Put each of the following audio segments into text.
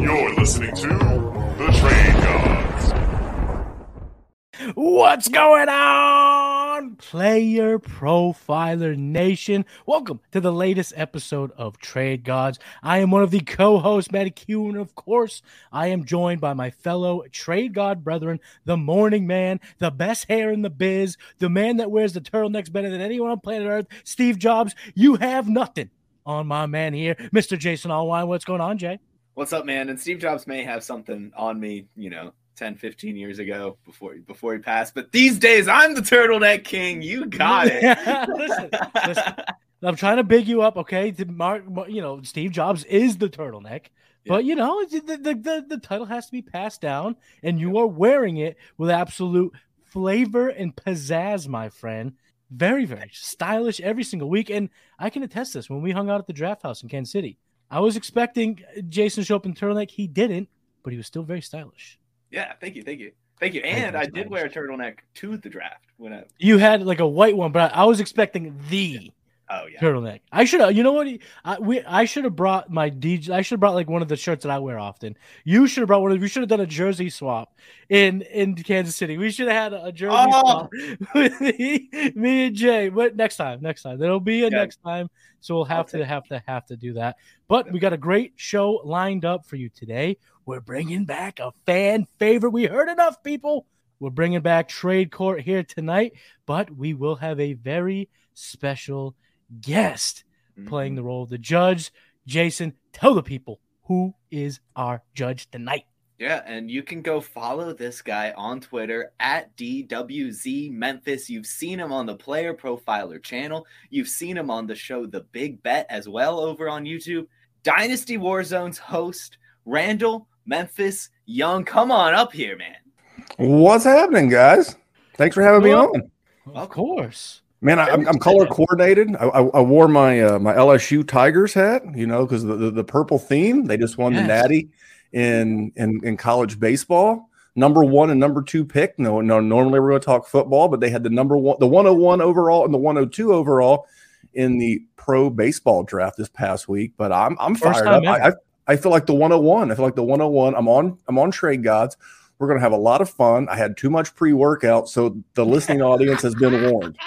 You're listening to What's going on, Player Profiler Nation? Welcome to the latest episode of Trade Gods. I am one of the co hosts, Matty Q, and of course, I am joined by my fellow Trade God brethren, the morning man, the best hair in the biz, the man that wears the turtlenecks better than anyone on planet Earth, Steve Jobs. You have nothing on my man here, Mr. Jason Allwine. What's going on, Jay? What's up, man? And Steve Jobs may have something on me, you know, 10, 15 years ago before before he passed. But these days, I'm the turtleneck king. You got it. listen, listen, I'm trying to big you up, okay? To Mark, you know, Steve Jobs is the turtleneck, but you know, the, the the the title has to be passed down, and you are wearing it with absolute flavor and pizzazz, my friend. Very, very stylish every single week, and I can attest this. When we hung out at the Draft House in Kansas City, I was expecting Jason to show up in turtleneck. He didn't, but he was still very stylish. Yeah, thank you, thank you, thank you. And I did wear a turtleneck to the draft when I. You had like a white one, but I was expecting the Oh yeah. turtleneck. I should have. You know what? I we I should have brought my DJ. I should have brought like one of the shirts that I wear often. You should have brought one of. We should have done a jersey swap in in Kansas City. We should have had a jersey Oh. swap with me, me and Jay. But next time, next time, there'll be a Yeah. next time. So we'll have I'll to have to have to do that. But we got a great show lined up for you today. We're bringing back a fan favorite. We heard enough, people. We're bringing back Trade Court here tonight, but we will have a very special guest Mm-hmm. playing the role of the judge. Jason, tell the people who is our judge tonight. Yeah, and you can go follow this guy on Twitter at DWZ Memphis. You've seen him on the Player Profiler channel. You've seen him on the show The Big Bet as well over on YouTube. Dynasty Warzone's host, Randall Memphis Young. Come on up here, man. What's happening, guys? Thanks for having me on. Of course. Man, I, I'm, I'm color coordinated. I, I, I wore my uh, my LSU Tigers hat, you know, because the, the the purple theme. They just won Yes. the Natty in, in in college baseball. Number one and number two pick. No, no. Normally we're going to talk football, but they had the number one, the 101 overall and the 102 overall in the pro baseball draft this past week. But I'm I'm First fired up. I, I. I feel like the 101. I feel like the 101. I'm on I'm on trade gods. We're going to have a lot of fun. I had too much pre workout, so the listening audience has been warned.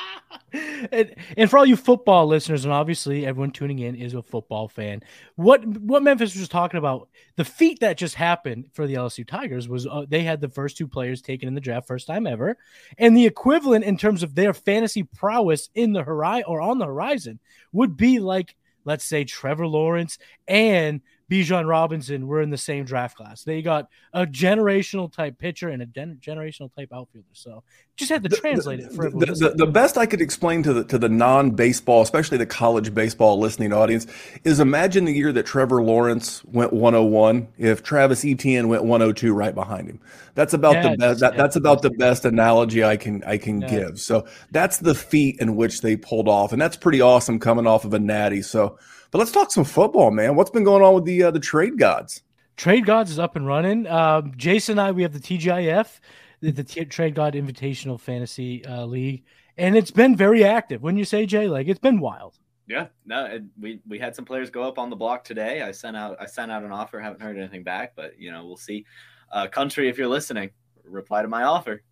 and, and for all you football listeners, and obviously everyone tuning in is a football fan. What what Memphis was talking about, the feat that just happened for the LSU Tigers was uh, they had the first two players taken in the draft, first time ever, and the equivalent in terms of their fantasy prowess in the horizon or on the horizon would be like, let's say, Trevor Lawrence and Bijan Robinson were in the same draft class. They got a generational type pitcher and a gen- generational type outfielder. So just had to translate it for the, the, the best I could explain to the to the non baseball, especially the college baseball listening audience, is imagine the year that Trevor Lawrence went 101. If Travis Etienne went 102 right behind him, that's about the best. That, yes, that's about the best analogy I can I can Yeah. give. So that's the feat in which they pulled off, and that's pretty awesome coming off of a natty. So, but let's talk some football, man. What's been going on with the uh, the trade gods? Trade Gods is up and running. Um, Jason and I, we have the TGIF, the, the T- Trade God Invitational Fantasy uh, League, and it's been very active. When you say Jay, like it's been wild. Yeah, no, and we we had some players go up on the block today. I sent out I sent out an offer. Haven't heard anything back, but you know we'll see. Uh, country, if you're listening, reply to my offer.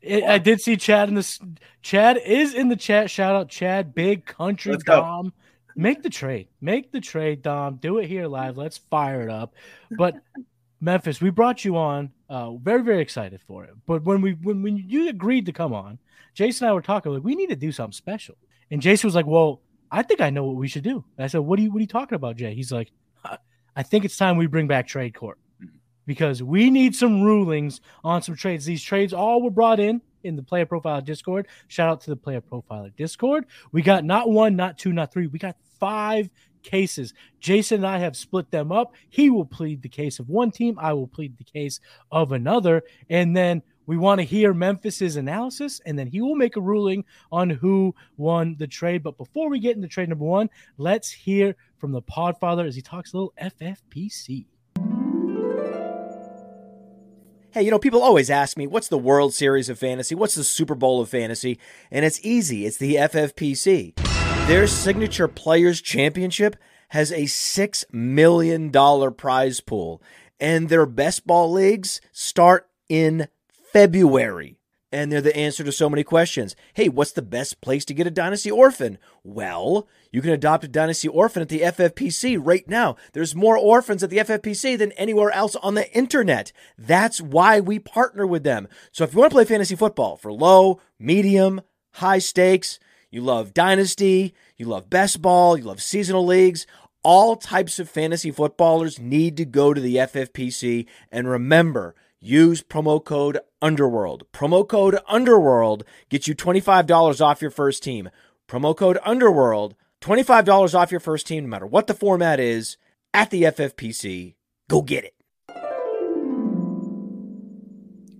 It, I did see Chad in this. Chad is in the chat. Shout out Chad, big country Let's go. Make the trade. Make the trade, Dom. Do it here live. Let's fire it up. But Memphis, we brought you on. Uh, very very excited for it. But when we when when you agreed to come on, Jason and I were talking like we need to do something special. And Jason was like, "Well, I think I know what we should do." And I said, "What are you What are you talking about, Jay?" He's like, "Uh, "I think it's time we bring back trade court." because we need some rulings on some trades. These trades all were brought in in the player profile Discord. Shout out to the player profiler Discord. We got not one, not two, not three. We got five cases. Jason and I have split them up. He will plead the case of one team. I will plead the case of another. And then we want to hear Memphis's analysis, and then he will make a ruling on who won the trade. But before we get into trade number one, let's hear from the Podfather as he talks a little FFPC. Hey, you know, people always ask me, what's the World Series of Fantasy? What's the Super Bowl of Fantasy? And it's easy. It's the FFPC. Their signature Players Championship has a $6 million prize pool, and their best ball leagues start in February. And they're the answer to so many questions. Hey, what's the best place to get a Dynasty Orphan? Well, you can adopt a Dynasty Orphan at the FFPC right now. There's more orphans at the FFPC than anywhere else on the internet. That's why we partner with them. So if you want to play fantasy football for low, medium, high stakes, you love Dynasty, you love best ball, you love seasonal leagues, all types of fantasy footballers need to go to the FFPC. And remember, use promo code Underworld. Promo code Underworld gets you $25 off your first team. Promo code Underworld, $25 off your first team, no matter what the format is, at the FFPC. Go get it.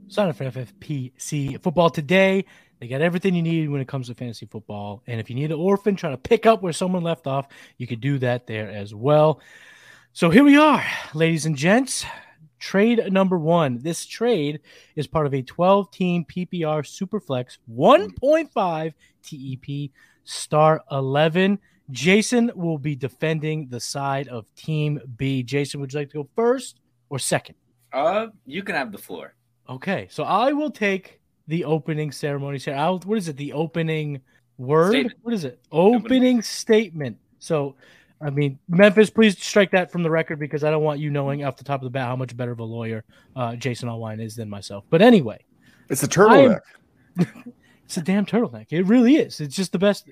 Sign up for FFPC football today. They got everything you need when it comes to fantasy football. And if you need an orphan trying to pick up where someone left off, you could do that there as well. So here we are, ladies and gents. Trade number one. This trade is part of a 12 team PPR Superflex 1.5 TEP Star 11. Jason will be defending the side of Team B. Jason, would you like to go first or second? Uh, you can have the floor. Okay, so I will take the opening ceremony. Here, I'll, what is it? The opening word? Statement. What is it? Opening statement. So, I mean, Memphis, please strike that from the record because I don't want you knowing off the top of the bat how much better of a lawyer uh, Jason Allwine is than myself. But anyway, It's a turtleneck. it's a damn turtleneck. It really is. It's just the best,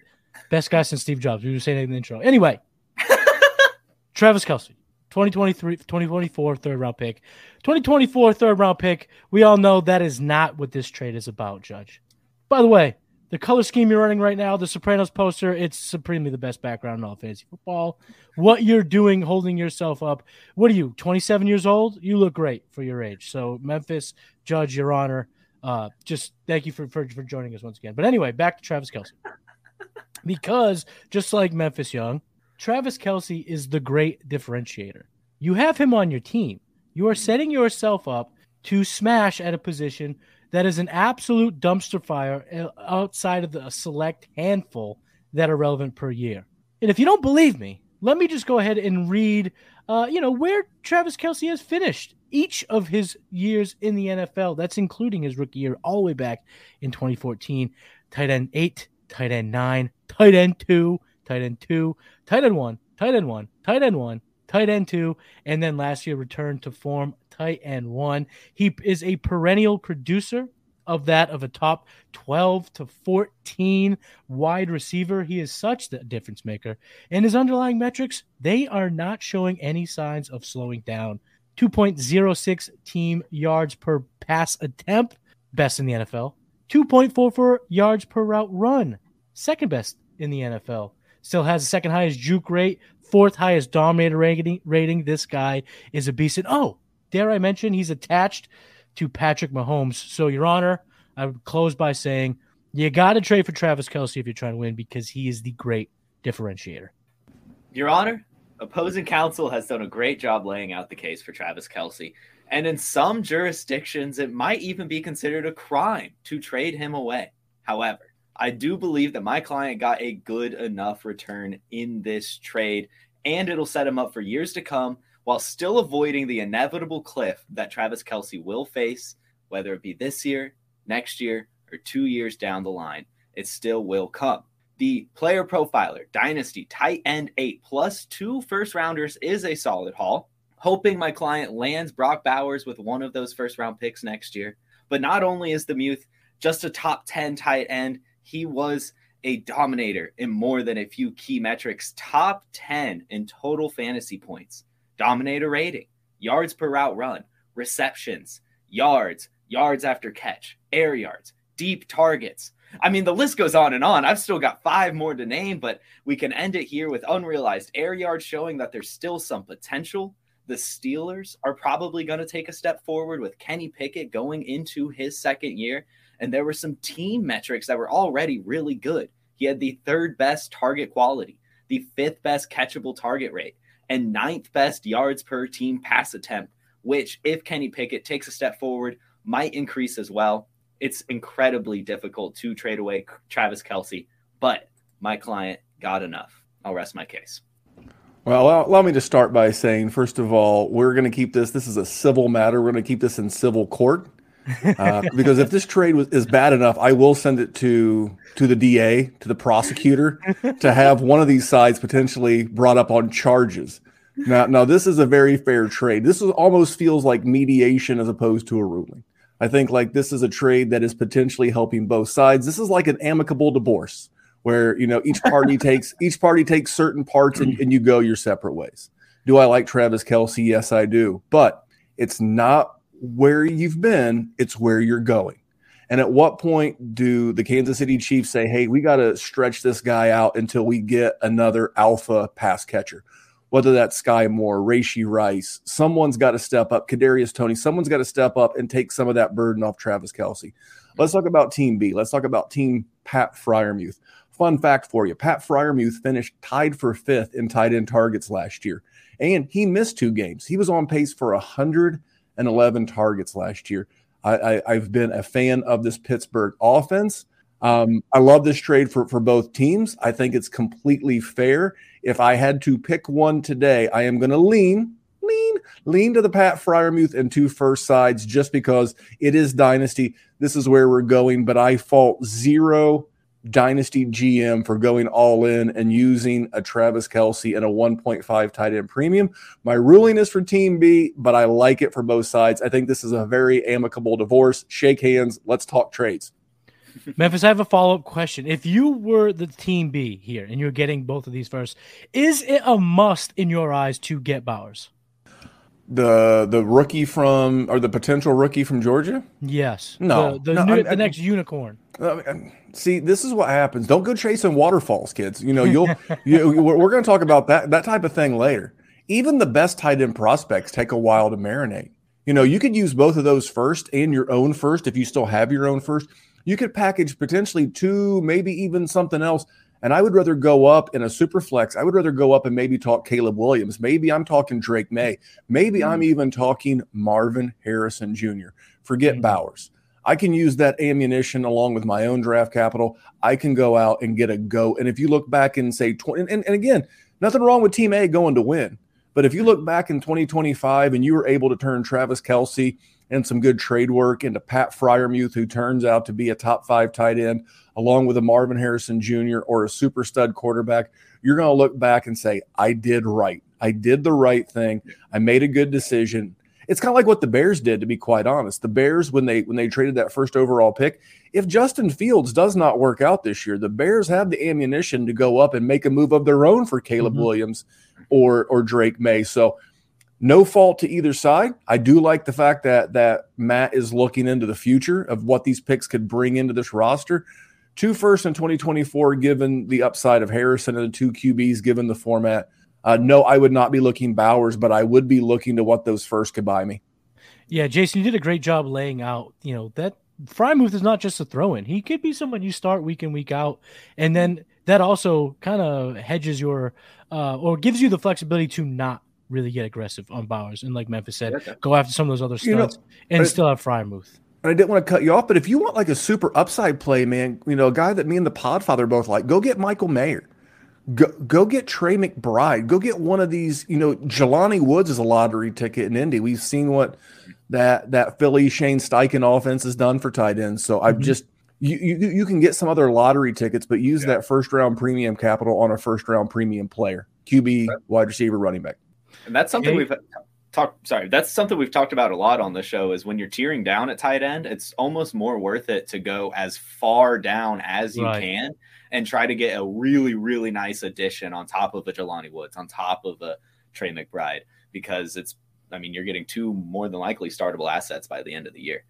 best guy since Steve Jobs. We were saying it in the intro. Anyway, Travis Kelce, 2023, 2024 third round pick. 2024 third round pick. We all know that is not what this trade is about, Judge. By the way, the color scheme you're running right now, the Sopranos poster, it's supremely the best background in all fantasy football. What you're doing, holding yourself up. What are you, 27 years old? You look great for your age. So, Memphis, Judge, Your Honor, uh, just thank you for, for, for joining us once again. But anyway, back to Travis Kelce. because just like Memphis Young, Travis Kelce is the great differentiator. You have him on your team. You are setting yourself up to smash at a position that is an absolute dumpster fire uh, outside of the select handful that are relevant per year. And if you don't believe me, let me just go ahead and read, uh, you know, where Travis Kelce has finished each of his years in the NFL. That's including his rookie year, all the way back in 2014. Tight end eight, tight end nine, tight end two, tight end two, tight end one, tight end one, tight end one, tight end two, and then last year returned to form tight end one. He is a perennial producer of that of a top 12 to 14 wide receiver. He is such the difference maker. And his underlying metrics, they are not showing any signs of slowing down. 2.06 team yards per pass attempt, best in the NFL. 2.44 yards per route run, second best in the NFL. Still has the second highest juke rate, fourth highest dominator rating. rating. This guy is a beast. And oh, dare I mention, he's attached to Patrick Mahomes. So, Your Honor, I would close by saying you got to trade for Travis Kelce if you're trying to win because he is the great differentiator. Your Honor, opposing counsel has done a great job laying out the case for Travis Kelce. And in some jurisdictions, it might even be considered a crime to trade him away. However, I do believe that my client got a good enough return in this trade, and it'll set him up for years to come while still avoiding the inevitable cliff that Travis Kelce will face, whether it be this year, next year, or two years down the line. It still will come. The player profiler, Dynasty, tight end eight, plus two first rounders is a solid haul. Hoping my client lands Brock Bowers with one of those first round picks next year. But not only is the Muth just a top 10 tight end, he was a dominator in more than a few key metrics. Top 10 in total fantasy points, dominator rating, yards per route run, receptions, yards, yards after catch, air yards, deep targets. I mean, the list goes on and on. I've still got five more to name, but we can end it here with unrealized air yards showing that there's still some potential. The Steelers are probably going to take a step forward with Kenny Pickett going into his second year. And there were some team metrics that were already really good. He had the third best target quality, the fifth best catchable target rate, and ninth best yards per team pass attempt, which, if Kenny Pickett takes a step forward, might increase as well it's incredibly difficult to trade away Travis Kelce, but my client got enough. I'll rest my case. Well, allow me to start by saying, first of all, we're going to keep this. This is a civil matter. We're going to keep this in civil court uh, because if this trade was, is bad enough, I will send it to to the DA, to the prosecutor, to have one of these sides potentially brought up on charges. Now, now this is a very fair trade. This is, almost feels like mediation as opposed to a ruling. I think like this is a trade that is potentially helping both sides. This is like an amicable divorce where you know each party takes each party takes certain parts and, and you go your separate ways. Do I like Travis Kelce? Yes, I do. But it's not where you've been, it's where you're going. And at what point do the Kansas City Chiefs say, hey, we got to stretch this guy out until we get another alpha pass catcher? whether that's Skyy Moore, Rashee Rice, someone's got to step up. Kadarius Toney, someone's got to step up and take some of that burden off Travis Kelce. Let's talk about Team B. Let's talk about Team Pat Freiermuth. Fun fact for you: Pat Freiermuth finished tied for fifth in tight end targets last year, and he missed two games. He was on pace for 111 targets last year. I, have been a fan of this Pittsburgh offense. Um, I love this trade for, for both teams. I think it's completely fair. If I had to pick one today, I am going to lean, lean, lean to the Pat Freiermuth and two first sides just because it is dynasty. This is where we're going, but I fault zero dynasty GM for going all in and using a Travis Kelce and a 1.5 tight end premium. My ruling is for Team B, but I like it for both sides. I think this is a very amicable divorce. Shake hands. Let's talk trades. Memphis, I have a follow up question. If you were the team B here and you're getting both of these first, is it a must in your eyes to get Bowers? The the rookie from or the potential rookie from Georgia? Yes. No. The, the, no, new, the next unicorn. Uh, see, this is what happens. Don't go chasing waterfalls, kids. You know, you'll you, we're going to talk about that that type of thing later. Even the best tight end prospects take a while to marinate. You know, you could use both of those first and your own first if you still have your own first you could package potentially two, maybe even something else. And I would rather go up in a super flex. I would rather go up and maybe talk Caleb Williams. Maybe I'm talking Drake Maye. Maybe mm-hmm. I'm even talking Marvin Harrison Jr. Forget mm-hmm. Bowers. I can use that ammunition along with my own draft capital. I can go out and get a go. And if you look back and say 20, and, and again, nothing wrong with Team A going to win. But if you look back in 2025 and you were able to turn Travis Kelce and some good trade work into Pat Freiermuth, who turns out to be a top five tight end, along with a Marvin Harrison Jr. or a super stud quarterback, you're going to look back and say, I did right. I did the right thing. I made a good decision. It's kind of like what the Bears did, to be quite honest. The Bears, when they when they traded that first overall pick, if Justin Fields does not work out this year, the Bears have the ammunition to go up and make a move of their own for Caleb mm-hmm. Williams or or Drake Maye. So no fault to either side. I do like the fact that that Matt is looking into the future of what these picks could bring into this roster. Two first in 2024, given the upside of Harrison and the two QBs, given the format. Uh, no, I would not be looking Bowers, but I would be looking to what those first could buy me. Yeah, Jason, you did a great job laying out. You know that Freiermuth is not just a throw-in; he could be someone you start week in, week out, and then that also kind of hedges your uh, or gives you the flexibility to not really get aggressive on Bowers and like Memphis said, go after some of those other studs you know, and still have Freiermuth. And I didn't want to cut you off, but if you want like a super upside play, man, you know, a guy that me and the Podfather both like, go get Michael Mayer. Go, go get Trey McBride. Go get one of these. You know, Jelani Woods is a lottery ticket in Indy. We've seen what that that Philly Shane Steichen offense has done for tight ends. So I've mm-hmm. just you, you you can get some other lottery tickets, but use yeah. that first round premium capital on a first round premium player, QB, wide receiver, running back. And that's something we've talked sorry, that's something we've talked about a lot on the show is when you're tearing down at tight end, it's almost more worth it to go as far down as you right. can and try to get a really, really nice addition on top of a Jelani Woods, on top of a Trey McBride, because it's I mean, you're getting two more than likely startable assets by the end of the year.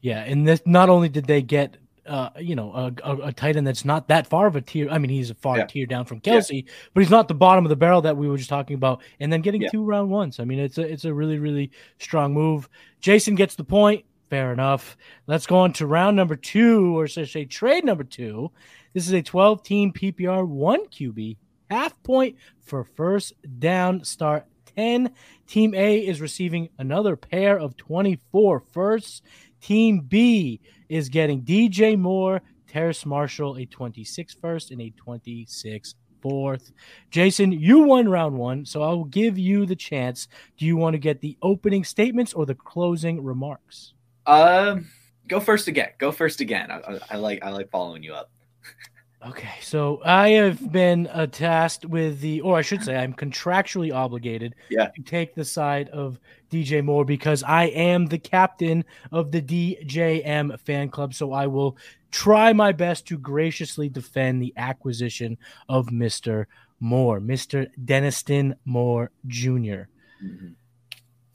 Yeah, and this not only did they get uh, you know, a, a, a, tight end that's not that far of a tier. I mean, he's a far Yeah. tier down from Kelce, but he's not the bottom of the barrel that we were just talking about. And then getting Yeah. two round ones. I mean, it's a it's a really really strong move. Jason gets the point. Fair enough. Let's go on to round number two, or should I say trade number two. This is a 12 team PPR one QB half point for first down start 10. Team A is receiving another pair of 24 firsts. Team B is getting DJ Moore, Terrace Marshall, a 26 first and a 26 fourth. Jason, you won round one, so I will give you the chance. Do you want to get the opening statements or the closing remarks? Um, go first again. Go first again. I, I, I like I like following you up. Okay, so I have been uh, tasked with the, or I should say, I'm contractually obligated Yeah. to take the side of DJ Moore because I am the captain of the DJM fan club. So I will try my best to graciously defend the acquisition of Mr. Moore, Mr. Denniston Moore Jr. Mhm.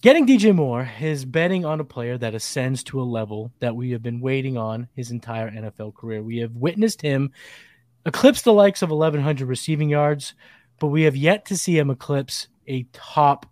Getting DJ Moore is betting on a player that ascends to a level that we have been waiting on his entire NFL career. We have witnessed him eclipse the likes of 1,100 receiving yards, but we have yet to see him eclipse a top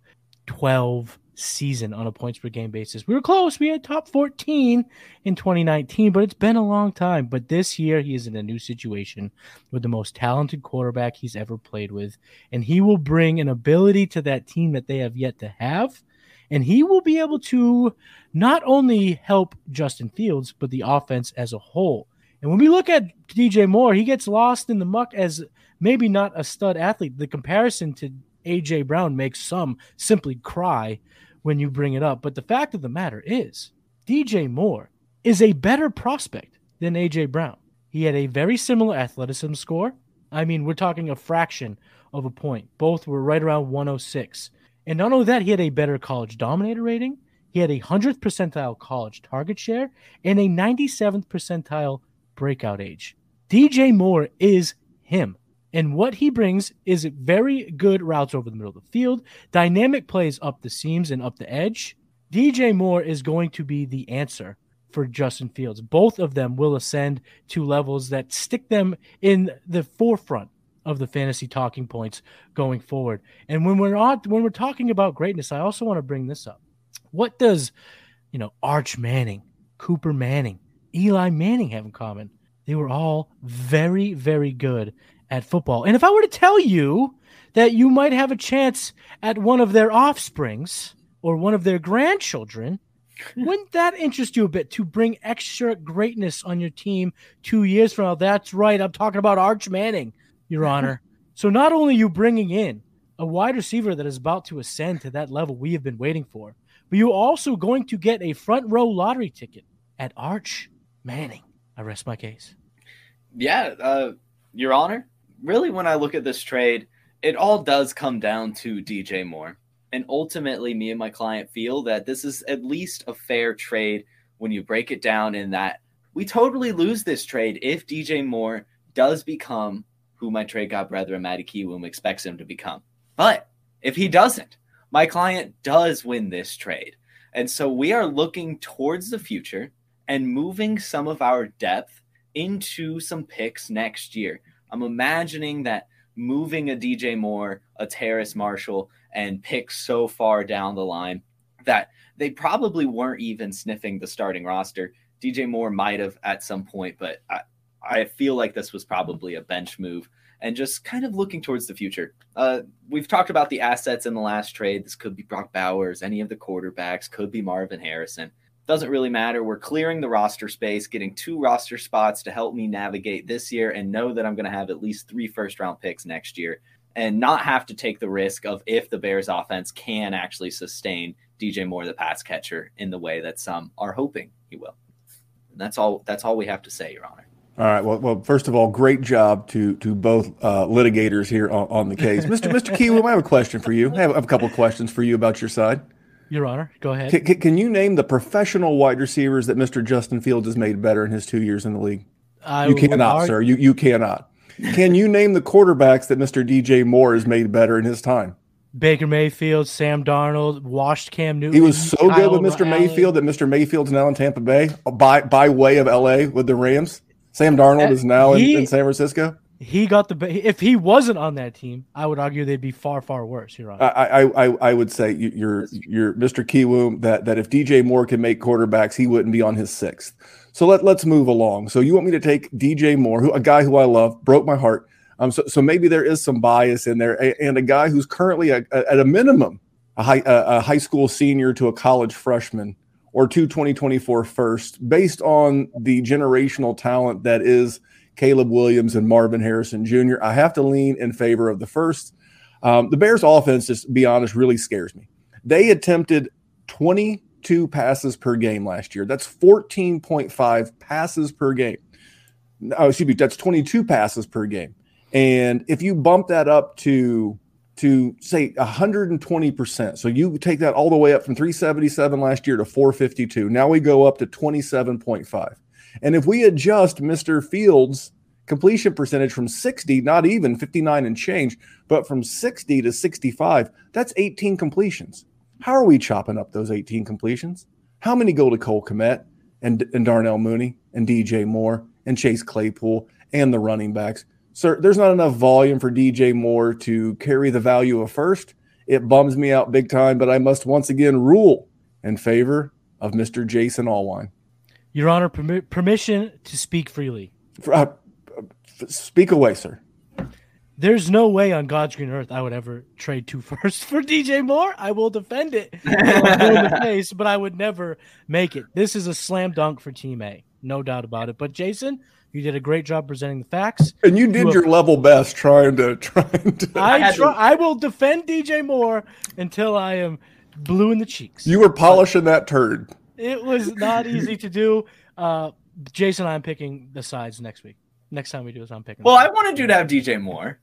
12 season on a points per game basis. We were close. We had top 14 in 2019, but it's been a long time. But this year, he is in a new situation with the most talented quarterback he's ever played with. And he will bring an ability to that team that they have yet to have. And he will be able to not only help Justin Fields, but the offense as a whole. And when we look at DJ Moore, he gets lost in the muck as maybe not a stud athlete. The comparison to AJ Brown makes some simply cry when you bring it up. But the fact of the matter is, DJ Moore is a better prospect than AJ Brown. He had a very similar athleticism score. I mean, we're talking a fraction of a point. Both were right around 106. And not only that, he had a better college dominator rating. He had a 100th percentile college target share and a 97th percentile breakout age. DJ Moore is him. And what he brings is very good routes over the middle of the field, dynamic plays up the seams and up the edge. DJ Moore is going to be the answer for Justin Fields. Both of them will ascend to levels that stick them in the forefront of the fantasy talking points going forward. And when we're on when we're talking about greatness, I also want to bring this up. What does, you know, Arch Manning, Cooper Manning, Eli Manning have in common? They were all very, very good at football. And if I were to tell you that you might have a chance at one of their offsprings or one of their grandchildren, wouldn't that interest you a bit to bring extra greatness on your team two years from now? That's right. I'm talking about Arch Manning, Your Honor. so not only are you bringing in a wide receiver that is about to ascend to that level we have been waiting for, but you're also going to get a front row lottery ticket at Arch Manning. I rest my case. Yeah, uh, Your Honor. Really, when I look at this trade, it all does come down to DJ Moore. And ultimately, me and my client feel that this is at least a fair trade when you break it down in that we totally lose this trade if DJ Moore does become who my trade god brethren Matty Kiwoom expects him to become. But if he doesn't, my client does win this trade. And so we are looking towards the future and moving some of our depth into some picks next year. I'm imagining that moving a DJ Moore, a Terrace Marshall, and picks so far down the line that they probably weren't even sniffing the starting roster. DJ Moore might have at some point, but I, I feel like this was probably a bench move and just kind of looking towards the future. Uh, we've talked about the assets in the last trade. This could be Brock Bowers, any of the quarterbacks, could be Marvin Harrison. Doesn't really matter. We're clearing the roster space, getting two roster spots to help me navigate this year and know that I'm going to have at least three first round picks next year and not have to take the risk of if the Bears offense can actually sustain DJ Moore, the pass catcher, in the way that some are hoping he will. And that's all. That's all we have to say, Your Honor. All right. Well, well, first of all, great job to to both uh, litigators here on, on the case, Mr. Mr. Kiwoom. I have a question for you. I have a couple questions for you about your side. Your Honor, go ahead. Can, can, you name the professional wide receivers that Mr. Justin Fields has made better in his two years in the league? I You cannot, argue- sir. You you cannot. Can you name the quarterbacks that Mr. DJ Moore has made better in his time? Baker Mayfield, Sam Darnold, washed Cam Newton. He was so good with Mr. Allen. Mayfield that Mr. Mayfield's now in Tampa Bay by by way of LA with the Rams. Sam Darnold uh, is now in, in San Francisco. He got the if he wasn't on that team, I would argue they'd be far far worse. Your Honor. I, I, I, I would say you- you're, you're Mr. Kiwoom that, that if DJ Moore can make quarterbacks, he wouldn't be on his sixth. So let, let's move along. So you want me to take DJ Moore, who a guy who I love, broke my heart. Um, so, so maybe there is some bias in there, a- and a guy who's currently a, a- at a minimum a high, a, a high school senior to a college freshman or two 2024 first, based on the generational talent that is Caleb Williams and Marvin Harrison Jr. I have to lean in favor of the first. Um, the Bears' offense, just to be honest, really scares me. They attempted 22 passes per game last year. That's 14.5 passes per game. Oh, excuse me, that's 22 passes per game. And if you bump that up to to say 120%, so you take that all the way up from 377 last year to 452. Now we go up to 27.5. And if we adjust Mr. Fields' completion percentage from 60, not even 59 and change, but from 60 to 65, that's 18 completions. How are we chopping up those 18 completions? How many go to Cole Kmet and, and Darnell Mooney and DJ Moore and Chase Claypool and the running backs? Sir, there's not enough volume for DJ Moore to carry the value of first. It bums me out big time, but I must once again rule in favor of Mr. Jason Allwine. Your Honor, permi- permission to speak freely. For- uh, f- speak away, sir. There's no way on God's green earth I would ever trade two firsts for DJ Moore. I will defend it till I'm blue in the face, but I would never make it. This is a slam dunk for Team A, no doubt about it. But Jason, you did a great job presenting the facts. And you did You- your level best trying to trying to. I try, to- I will defend DJ Moore until I am blue in the cheeks. You were polishing that turd. It was not easy to do. Uh, Jason, I'm picking the sides next week. Next time we do this, I'm picking. Well, I wanted you to have DJ Moore.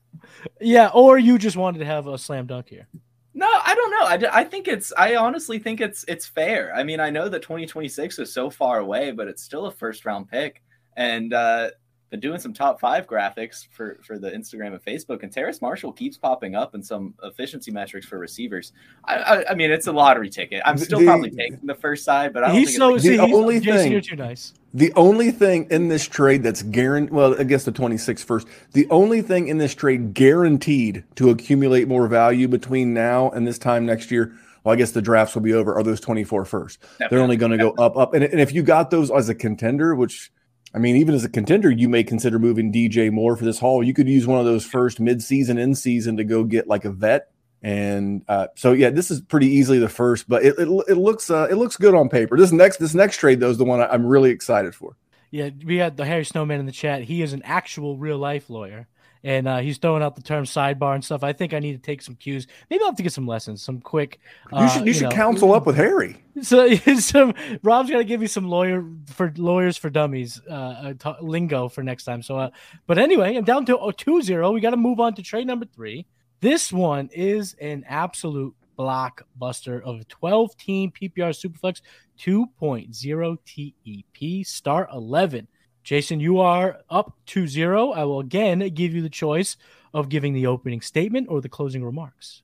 yeah, or you just wanted to have a slam dunk here. No, I don't know. I, I think it's. I honestly think it's it's fair. I mean, I know that 2026 is so far away, but it's still a first round pick, and uh, been doing some top five graphics for for the Instagram and Facebook, and Terrace Marshall keeps popping up in some efficiency metrics for receivers. I, I, I mean, it's a lottery ticket. I'm still The- probably taking the first side, but I don't He's think so it's see, The he's, only Jason, thing- you're too nice. The only thing in this trade that's guaranteed, well, I guess the 26 first, the only thing in this trade guaranteed to accumulate more value between now and this time next year, well, I guess the drafts will be over, are those 24 first. They're only going to go up, up. And, and if you got those as a contender, which I mean, even as a contender, you may consider moving DJ Moore for this haul. You could use one of those first mid-season, in season to go get like a vet. And uh, so, yeah, this is pretty easily the first, but it, it, it looks uh, it looks good on paper. This next this next trade though is the one I, I'm really excited for. Yeah, we had the Harry Snowman in the chat. He is an actual real life lawyer, and uh, he's throwing out the term sidebar and stuff. I think I need to take some cues. Maybe I'll have to get some lessons, some quick. Uh, You should you should know, counsel up with Harry. So, some Rob's got to give me some lawyer for lawyers for dummies uh, uh, ta- lingo for next time. So, uh, but anyway, I'm down to 2-0. We got to move on to trade number three. This one is an absolute blockbuster of a 12 team PPR Superflex 2.0 TEP start 11. Jason, you are up 2-0. I will again give you the choice of giving the opening statement or the closing remarks.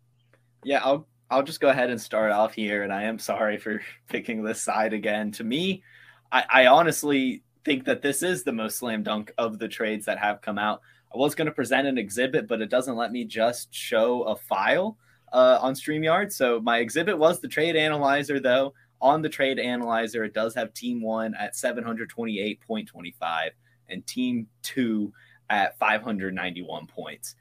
Yeah, I'll I'll just go ahead and start off here, and I am sorry for picking this side again. To me, I, I honestly think that this is the most slam dunk of the trades that have come out. I was going to present an exhibit, but it doesn't let me just show a file uh, on StreamYard. So my exhibit was the trade analyzer, though. On the trade analyzer, it does have team one at 728.25 and team two at 591 points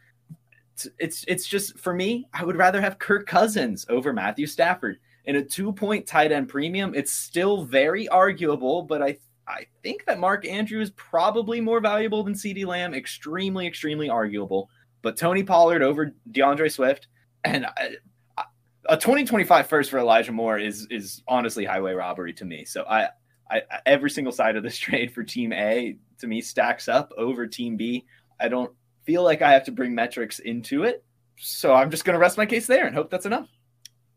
it's- it's it's just for me. I would rather have Kirk Cousins over Matthew Stafford in a two point tight end premium. It's still very arguable, but I I think that Mark Andrews is probably more valuable than CeeDee Lamb. Extremely, extremely arguable. But Tony Pollard over DeAndre Swift and a 2025 first for Elijah Moore is is honestly highway robbery to me. So I, I every single side of this trade for Team A to me stacks up over Team B. I don't feel like I have to bring metrics into it. So I'm just going to rest my case there and hope that's enough.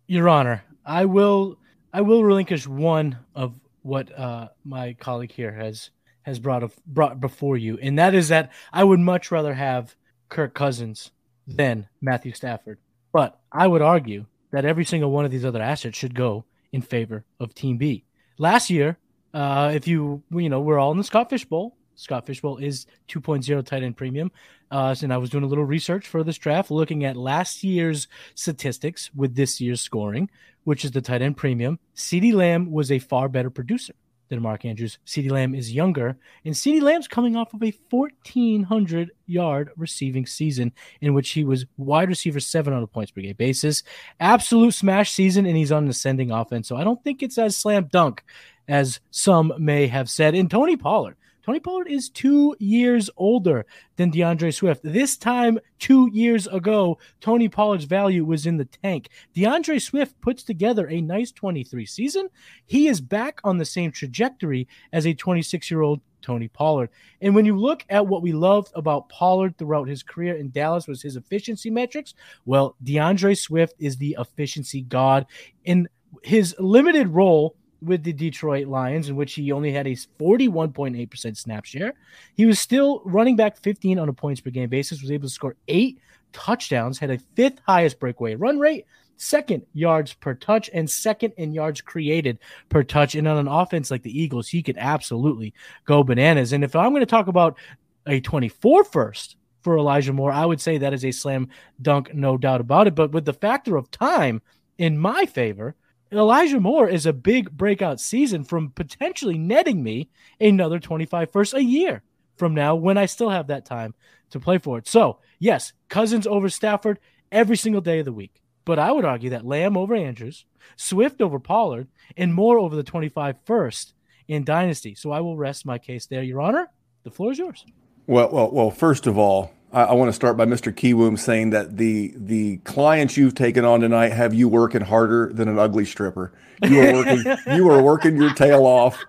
Your Honor, I will I will relinquish one of what uh, my colleague here has has brought of, brought before you, and that is that I would much rather have Kirk Cousins than Matthew Stafford. But I would argue that every single one of these other assets should go in favor of Team B. Last year, uh, if you you know we're all in the Scott Fish Bowl, Scott Fishbowl is 2.0 tight end premium. Uh, and I was doing a little research for this draft, looking at last year's statistics with this year's scoring, which is the tight end premium. CeeDee Lamb was a far better producer than Mark Andrews. CeeDee Lamb is younger, and CeeDee Lamb's coming off of a 1,400 yard receiving season in which he was wide receiver seven on a points per game basis. Absolute smash season, and he's on an ascending offense. So I don't think it's as slam dunk as some may have said. And Tony Pollard. Tony Pollard is two years older than DeAndre Swift. This time, two years ago, Tony Pollard's value was in the tank. DeAndre Swift puts together a nice 23 season. He is back on the same trajectory as a 26 year old Tony Pollard. And when you look at what we loved about Pollard throughout his career in Dallas was his efficiency metrics. Well, DeAndre Swift is the efficiency god. In his limited role with the Detroit Lions, in which he only had a 41.8% snap share. He was still running back 15 on a points per game basis, was able to score eight touchdowns, had a fifth highest breakaway run rate, second yards per touch, and second in yards created per touch. And on an offense like the Eagles, he could absolutely go bananas. And if I'm going to talk about a 24 first for Elijah Moore, I would say that is a slam dunk, no doubt about it. But with the factor of time in my favor, Elijah Moore is a big breakout season from potentially netting me another 25 first a year from now when I still have that time to play for it. So, yes, Cousins over Stafford every single day of the week. But I would argue that Lamb over Andrews, Swift over Pollard, and Moore over the 25 first in Dynasty. So I will rest my case there, Your Honor. The floor is yours. Well, well, well. First of all, I, I want to start by Mr. Kiwoom saying that the the clients you've taken on tonight have you working harder than an ugly stripper. You are working you are working your tail off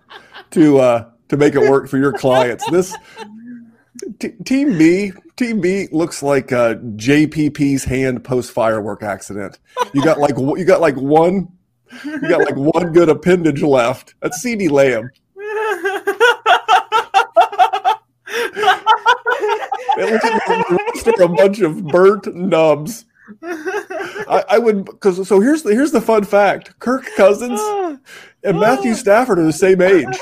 to uh, to make it work for your clients. This t- team B Team B looks like uh, JPP's hand post firework accident. You got like you got like one you got like one good appendage left. That's CeeDee Lamb. It looks like a bunch of burnt nubs. I, I would because so here's the here's the fun fact: Kirk Cousins and Matthew Stafford are the same age.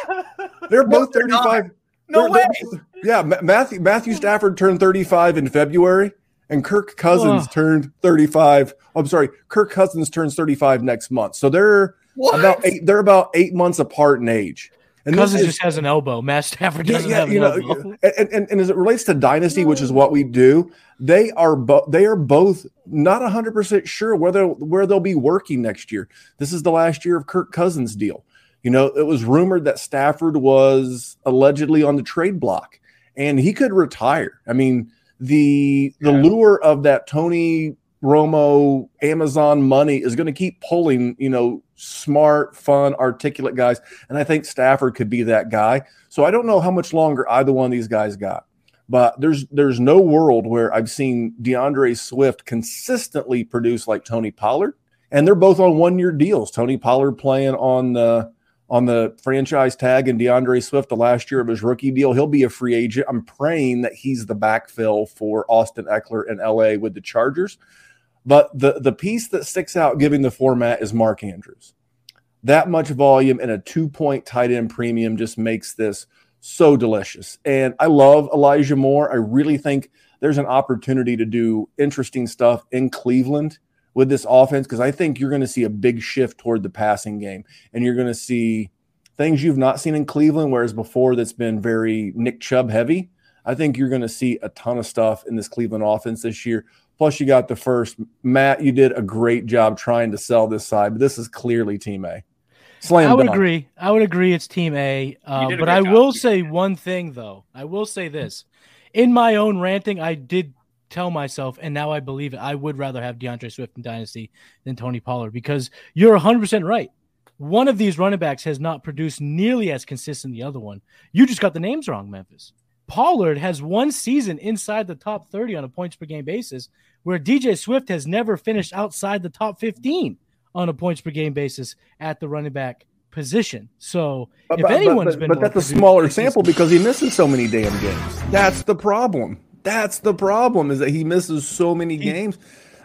They're both thirty five. No They're- way. they're- yeah, Matthew Matthew Stafford turned thirty five in February, and Kirk Cousins Ugh. turned thirty five. I'm sorry, Kirk Cousins turns thirty five next month. So they're What? about eight. They're about eight months apart in age. And Cousins is- just has an elbow. Matt Stafford doesn't yeah, have an you know, elbow. and, and, and as it relates to dynasty, which is what we do, they are both they are both not hundred percent sure whether where they'll be working next year. This is the last year of Kirk Cousins' deal. You know, it was rumored that Stafford was allegedly on the trade block, and he could retire. I mean, the the Yeah. lure of that Tony Romo Amazon money is going to keep pulling. You know, smart, fun, articulate guys. And I think Stafford could be that guy. So I don't know how much longer either one of these guys got. But there's there's no world where I've seen DeAndre Swift consistently produce like Tony Pollard. And they're both on one year deals. Tony Pollard playing on the on the franchise tag and DeAndre Swift the last year of his rookie deal. He'll be a free agent. I'm praying that he's the backfill for Austin Ekeler in LA with the Chargers. But the the piece that sticks out giving the format is Mark Andrews. That much volume and a two point tight end premium just makes this so delicious. And I love Elijah Moore. I really think there's an opportunity to do interesting stuff in Cleveland with this offense because I think you're going to see a big shift toward the passing game and you're going to see things you've not seen in Cleveland, whereas before that's been very Nick Chubb heavy. I think you're going to see a ton of stuff in this Cleveland offense this year. Plus, you got the first. Matt, you did a great job trying to sell this side, but this is clearly Team A. Slam I would dunk. agree. I would agree. It's Team A. Uh, but great I job, will Team say one thing, though. I will say this: in my own ranting, I did tell myself, and now I believe it. I would rather have DeAndre Swift in Dynasty than Tony Pollard because you're 100 percent right. One of these running backs has not produced nearly as consistent the other one. You just got the names wrong, Memphis. Pollard has one season inside the top 30 on a points per game basis, where DJ Swift has never finished outside the top 15 on a points per game basis at the running back position. So But, if but- anyone's but, been but that's a smaller sample because he misses so many damn games. That's the problem. That's the problem is that he misses so many games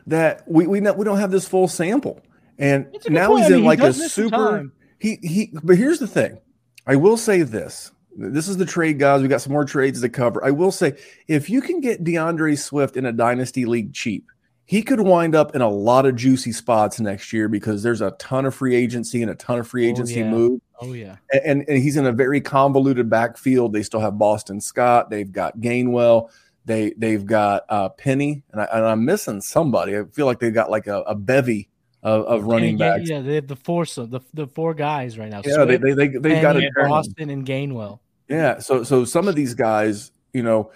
that we we not, we don't have this full sample. And It's a good now point. he's I mean, in he like a does miss some super. He he. But here's the thing. I will say this. This is the trade, guys. We got some more trades to cover. I will say, if you can get DeAndre Swift in a dynasty league cheap, he could wind up in a lot of juicy spots next year because there's a ton of free agency and a ton of free Oh, agency yeah. move. Oh yeah. And, and he's in a very convoluted backfield. They still have Boston Scott. They've got Gainwell. They they've got uh, Penny, and, I, and I'm missing somebody. I feel like they've got like a, a bevy of, of running yeah, backs. Yeah, they have the four so the, the four guys right now. Yeah, they, Swift, they, they, they've got Penny, turning. Boston and Gainwell. Yeah. So so some of these guys, you know,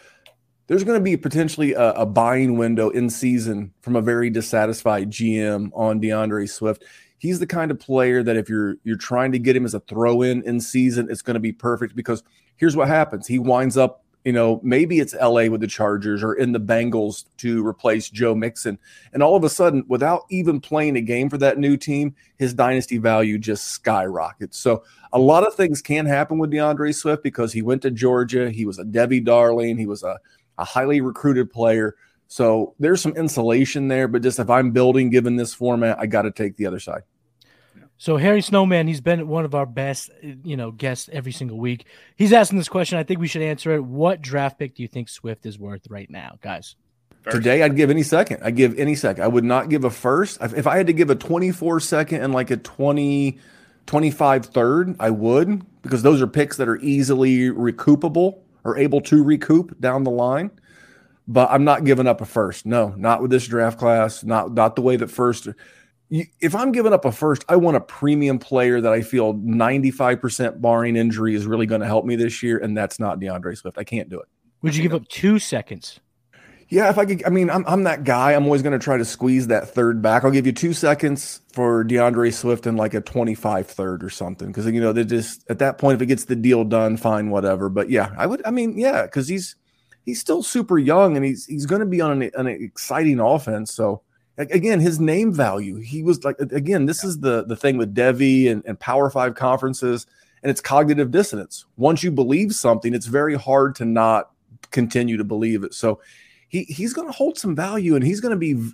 there's going to be potentially a, a buying window in season from a very dissatisfied GM on DeAndre Swift. He's the kind of player that if you're you're trying to get him as a throw in in season, it's going to be perfect because here's what happens: he winds up. You know, maybe it's LA with the Chargers or in the Bengals to replace Joe Mixon. And all of a sudden, without even playing a game for that new team, his dynasty value just skyrockets. So a lot of things can happen with DeAndre Swift because he went to Georgia. He was a Devy Darling. He was a, a highly recruited player. So there's some insulation there. But just if I'm building, given this format, I got to take the other side. So Harry Snowman, he's been one of our best, you know, guests every single week. He's asking this question. I think we should answer it. What draft pick do you think Swift is worth right now, guys? First. Today, I'd give any second. I'd give any second. I would not give a first. If if I had to give a 24 second and like a 20, 25 third, I would because those are picks that are easily recoupable or able to recoup down the line. But I'm not giving up a first. No, not with this draft class. Not not the way that first. You, if I'm giving up a first, I want a premium player that I feel 95% barring injury is really going to help me this year, and that's not DeAndre Swift. I can't do it. Would you give up two seconds? Yeah, if I could, I mean, I'm, I'm that guy. I'm always going to try to squeeze that third back. I'll give you two seconds for DeAndre Swift and like a 25 third or something. Cause, you know, they just, at that point, if it gets the deal done, fine, whatever. But yeah, I would, I mean, yeah, cause he's, he's still super young and he's, he's going to be on an, an exciting offense. So a- again, his name value, he was like, again, this is the, the thing with Devy and, and Power Five conferences and it's cognitive dissonance. Once you believe something, it's very hard to not continue to believe it. So, he, he's going to hold some value and he's going to be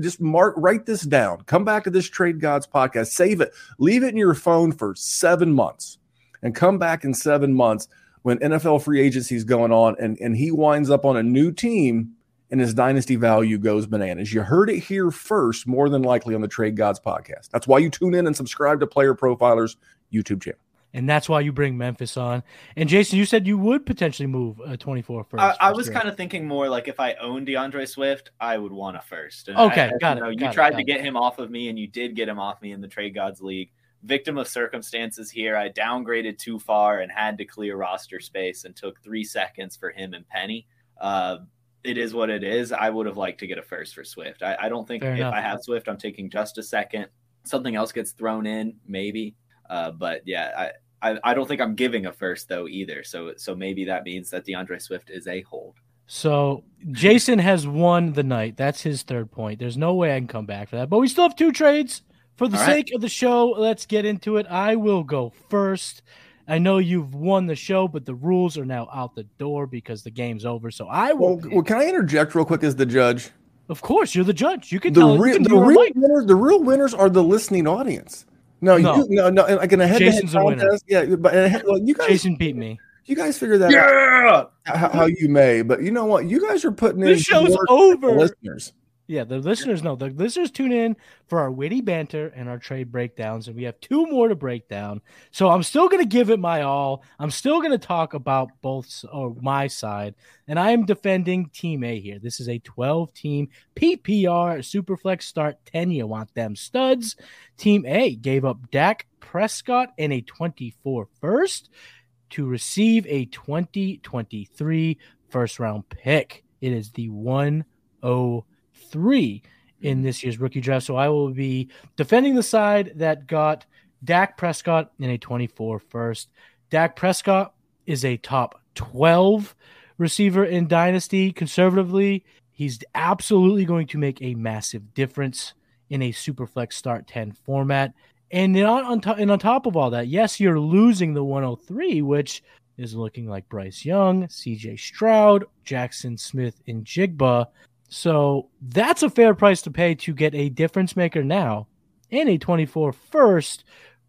just mark write this down come back to this trade gods podcast save it leave it in your phone for seven months and come back in seven months when nfl free agency is going on and, and he winds up on a new team and his dynasty value goes bananas you heard it here first more than likely on the trade gods podcast that's why you tune in and subscribe to player profilers youtube channel And that's why you bring Memphis on. And Jason, you said you would potentially move a 24 first. I, I was kind of thinking more like if I owned DeAndre Swift, I would want a first. And Okay, I, got you it, know, you got it, tried got to it. get him off of me, and you did get him off me in the Trade Gods League. Victim of circumstances here. I downgraded too far and had to clear roster space and took three seconds for him and Penny. Uh, it is what it is. I would have liked to get a first for Swift. I, I don't think Fair if enough. I have Swift, I'm taking just a second. Something else gets thrown in, maybe. Uh, but yeah, I, I, I don't think I'm giving a first though either. So so maybe that means that DeAndre Swift is a hold. So Jason has won the night. That's his third point. There's no way I can come back for that. But we still have two trades. For the All right. sake of the show, let's get into it. I will go first. I know you've won the show, but the rules are now out the door because the game's over. So I will. well, pick- well can i interject real quick as the judge of course, you're the judge. You can the tell. real can the real mic. winners the real winners are the listening audience. No, No. you no no like in a head to head Jason's a winner. contest. Yeah, but head- well, you guys Jason beat me. you guys figure that out how, how you may. But you know what? You guys are putting in This show's work for the over. listeners. Yeah, the listeners know. The listeners tune in for our witty banter and our trade breakdowns, and we have two more to break down. So I'm still going to give it my all. I'm still going to talk about both or my side, and I am defending Team A here. This is a 12 team PPR Superflex start 10. You want them studs? Team A gave up Dak Prescott and a 24 first to receive a 2023 first round pick. It is the 103 in mm-hmm. this year's rookie draft. So I will be defending the side that got Dak Prescott in a 24 first. Dak Prescott is a top 12 receiver in Dynasty. Conservatively, he's absolutely going to make a massive difference in a Superflex start 10 format. And on, on, top, and on top of all that, yes, you're losing the 103, which is looking like Bryce Young, CJ Stroud, Jaxon Smith-Njigba. So that's a fair price to pay to get a difference maker now and a 24 first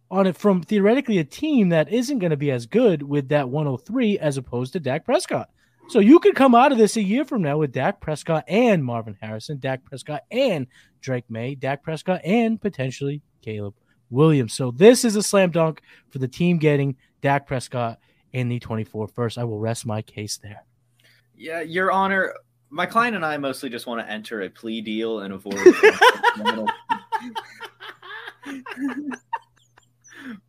on it from theoretically a team that isn't going to be as good with that 103 as opposed to Dak Prescott. So you could come out of this a year from now with Dak Prescott and Marvin Harrison, Dak Prescott and Drake Maye, Dak Prescott and potentially Caleb Williams. So this is a slam dunk for the team getting Dak Prescott in the 24 first. I will rest my case there. Yeah, Your Honor, my client and I mostly just want to enter a plea deal and avoid.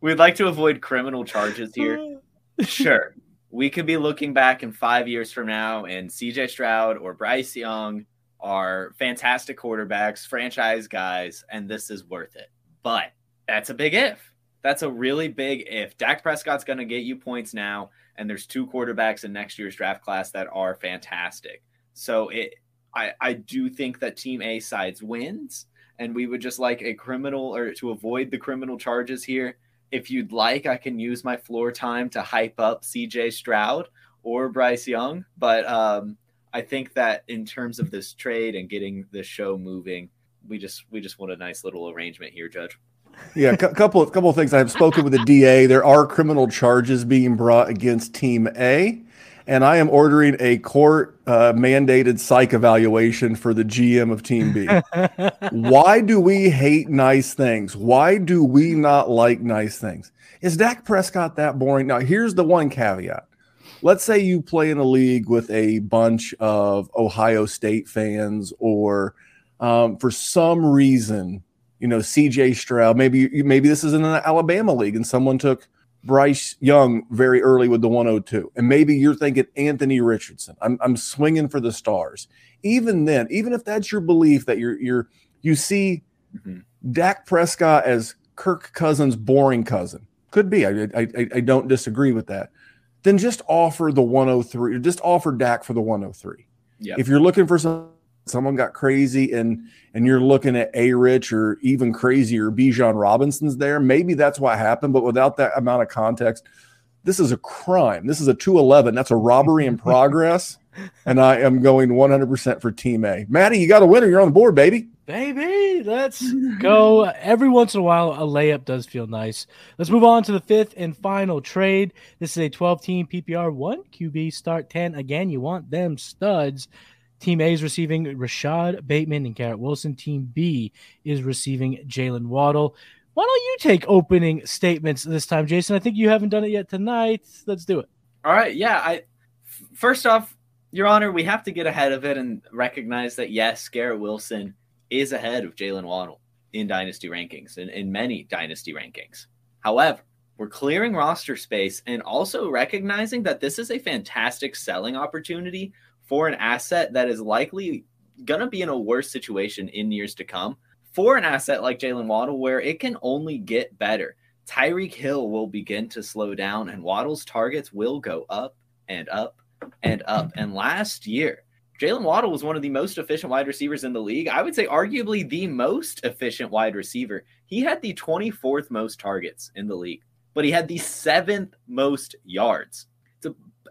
We'd like to avoid criminal charges here. Sure, we could be looking back in five years from now, and CJ Stroud or Bryce Young are fantastic quarterbacks, franchise guys, and this is worth it. But that's a big if. That's a really big if. Dak Prescott's going to get you points now, and there's two quarterbacks in next year's draft class that are fantastic. So it, I, I do think that Team A sides wins, and we would just like a criminal or to avoid the criminal charges here. If you'd like, I can use my floor time to hype up CJ Stroud or Bryce Young, but um, I think that in terms of this trade and getting the show moving, we just we just want a nice little arrangement here, Judge. Yeah, a couple of couple of things. I've spoken with the DA. There are criminal charges being brought against Team A, and I am ordering a court uh, mandated psych evaluation for the GM of Team B. Why do we hate nice things? Why do we not like nice things? Is Dak Prescott that boring? Now, here's the one caveat. Let's say you play in a league with a bunch of Ohio State fans, or um, for some reason you know, CJ Stroud. Maybe maybe this is in an Alabama league and someone took Bryce Young very early with the 102. And maybe you're thinking Anthony Richardson. I'm, I'm swinging for the stars. Even then, even if that's your belief that you're you're you see mm-hmm. Dak Prescott as Kirk Cousins' boring cousin. Could be. I, I I don't disagree with that. Then just offer the 103. Just offer Dak for the 103. Yeah. If you're looking for some someone got crazy and and you're looking at a rich or even crazier Bijan Robinson's there, maybe that's what happened. But without that amount of context, this is a crime. This is a 211. That's a robbery in progress. and I am going 100% for Team A. Matty, you got a winner. You're on the board, baby. Baby, let's go. Every once in a while, a layup does feel nice. Let's move on to the fifth and final trade. This is a 12 team PPR, one QB start 10. Again, you want them studs. Team A is receiving Rashod Bateman and Garrett Wilson. Team B is receiving Jaylen Waddle. Why don't you take opening statements this time, Jason? I think you haven't done it yet tonight. Let's do it. All right. Yeah. I first off, Your Honor, we have to get ahead of it and recognize that yes, Garrett Wilson is ahead of Jaylen Waddle in dynasty rankings and in many dynasty rankings. However, we're clearing roster space and also recognizing that this is a fantastic selling opportunity for an asset that is likely going to be in a worse situation in years to come for an asset like Jaylen Waddle, where it can only get better. Tyreek Hill will begin to slow down, and Waddle's targets will go up and up and up. And last year, Jaylen Waddle was one of the most efficient wide receivers in the league. I would say, arguably, the most efficient wide receiver. He had the 24th most targets in the league, but he had the seventh most yards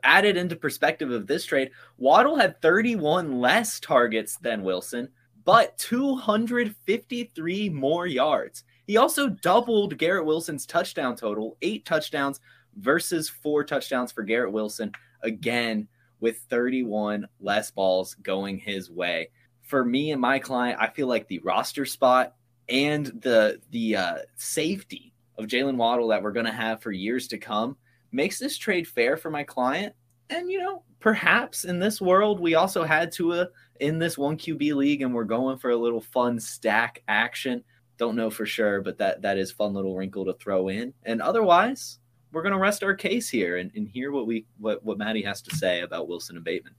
added into perspective of this trade, Waddle had 31 less targets than Wilson, but 253 more yards. He also doubled Garrett Wilson's touchdown total, eight touchdowns versus four touchdowns for Garrett Wilson, again with 31 less balls going his way. For me and my client, I feel like the roster spot and the the uh, safety of Jaylen Waddle that we're going to have for years to come makes this trade fair for my client. And you know, perhaps in this world, we also had to uh, in this one QB league, and we're going for a little fun stack action. Don't know for sure, but that that is fun little wrinkle to throw in. And otherwise, we're gonna rest our case here and, and hear what we what what Matty has to say about Wilson and Bateman.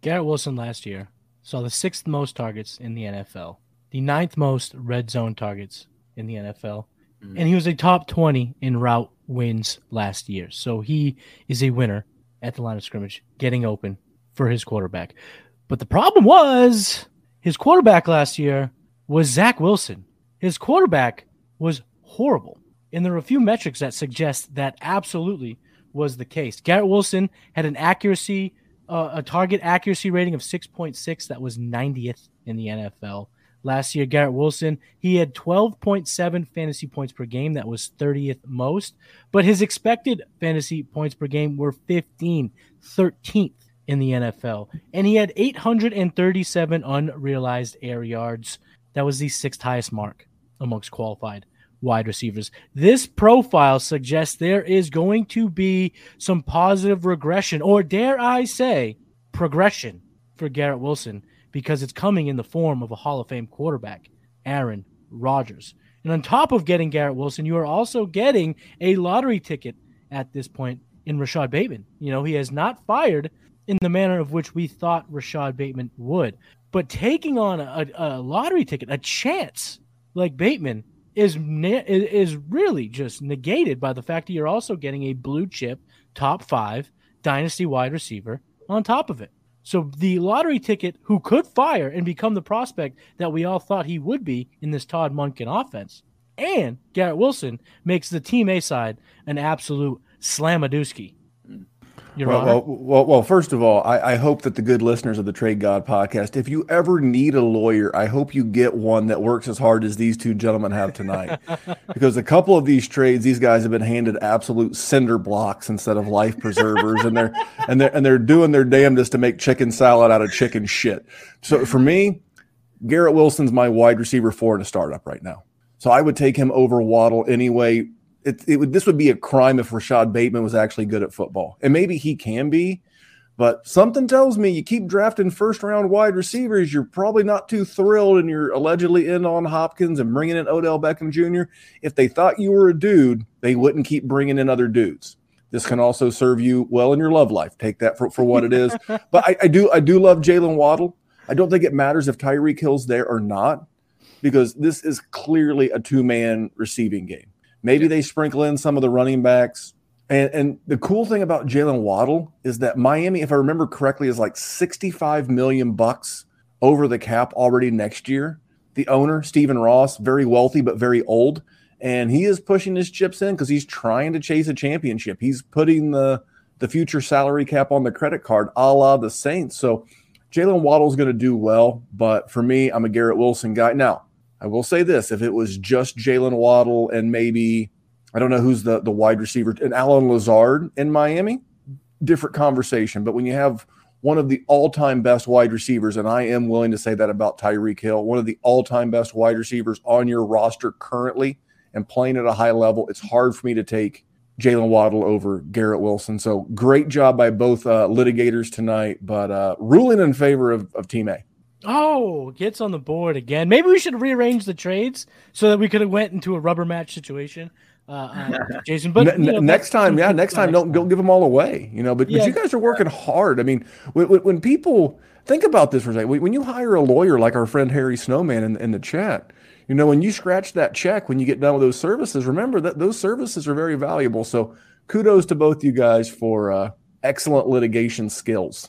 Garrett Wilson last year saw the sixth most targets in the NFL, the ninth most red zone targets in the NFL, mm-hmm. and he was a top twenty in route wins last year. So he is a winner at the line of scrimmage, getting open for his quarterback. But the problem was his quarterback last year was Zach Wilson. His quarterback was horrible. And there are a few metrics that suggest that absolutely was the case. Garrett Wilson had an accuracy, uh, a target accuracy rating of 6.6 that was 90th in the NFL last year. Garrett Wilson, he had 12.7 fantasy points per game. That was 30th most. But his expected fantasy points per game were 15, 13th in the NFL. And he had 837 unrealized air yards. That was the sixth highest mark amongst qualified wide receivers. This profile suggests there is going to be some positive regression, or dare I say, progression for Garrett Wilson because it's coming in the form of a Hall of Fame quarterback, Aaron Rodgers. And on top of getting Garrett Wilson, you are also getting a lottery ticket at this point in Rashod Bateman. You know, he has not fired in the manner of which we thought Rashod Bateman would. But taking on a, a lottery ticket, a chance like Bateman, is is really just negated by the fact that you're also getting a blue chip top five dynasty wide receiver on top of it. So the lottery ticket who could fire and become the prospect that we all thought he would be in this Todd Monken offense, and Garrett Wilson makes the team A side an absolute slamadooski. Your well, well, well, well, first of all, I, I, hope that the good listeners of the Trade God podcast, if you ever need a lawyer, I hope you get one that works as hard as these two gentlemen have tonight. because a couple of these trades, these guys have been handed absolute cinder blocks instead of life preservers, and they're and they're and they're doing their damnedest to make chicken salad out of chicken shit. So for me, Garrett Wilson's my wide receiver four in a startup right now. So I would take him over Waddle anyway it, it would this would be a crime if Rashod Bateman was actually good at football, and maybe he can be. But something tells me you keep drafting first round wide receivers, you're probably not too thrilled, and you're allegedly in on Hopkins and bringing in Odell Beckham Jr. If they thought you were a dude, they wouldn't keep bringing in other dudes. This can also serve you well in your love life. Take that for, for what it is. but I, I do I do love Jaylen Waddle. I don't think it matters if Tyreek Hill's there or not, because this is clearly a two man receiving game. Maybe yeah. they sprinkle in some of the running backs. And, and the cool thing about Jaylen Waddle is that Miami, if I remember correctly, is like 65 million bucks over the cap already next year. The owner, Stephen Ross, very wealthy but very old, and he is pushing his chips in because he's trying to chase a championship. He's putting the the future salary cap on the credit card, a la the Saints. So Jaylen Waddle's going to do well, but for me, I'm a Garrett Wilson guy. Now, I will say this: if it was just Jaylen Waddle and maybe I don't know who's the the wide receiver and Allen Lazard in Miami, different conversation. But when you have one of the all-time best wide receivers, and I am willing to say that about Tyreek Hill, one of the all-time best wide receivers on your roster currently, and playing at a high level, it's hard for me to take Jaylen Waddle over Garrett Wilson. So great job by both uh, litigators tonight, but uh, ruling in favor of, of Team A. Oh, gets on the board again. Maybe we should rearrange the trades so that we could have went into a rubber match situation. Uh, uh, Jason, but you know, next time, yeah, next time, don't don't give them all away, you know. But yeah. but you guys are working hard. I mean, when, when people think about this for a second, when you hire a lawyer like our friend Harry Snowman in, in the chat, you know, when you scratch that check when you get done with those services, remember that those services are very valuable. So kudos to both you guys for uh, excellent litigation skills.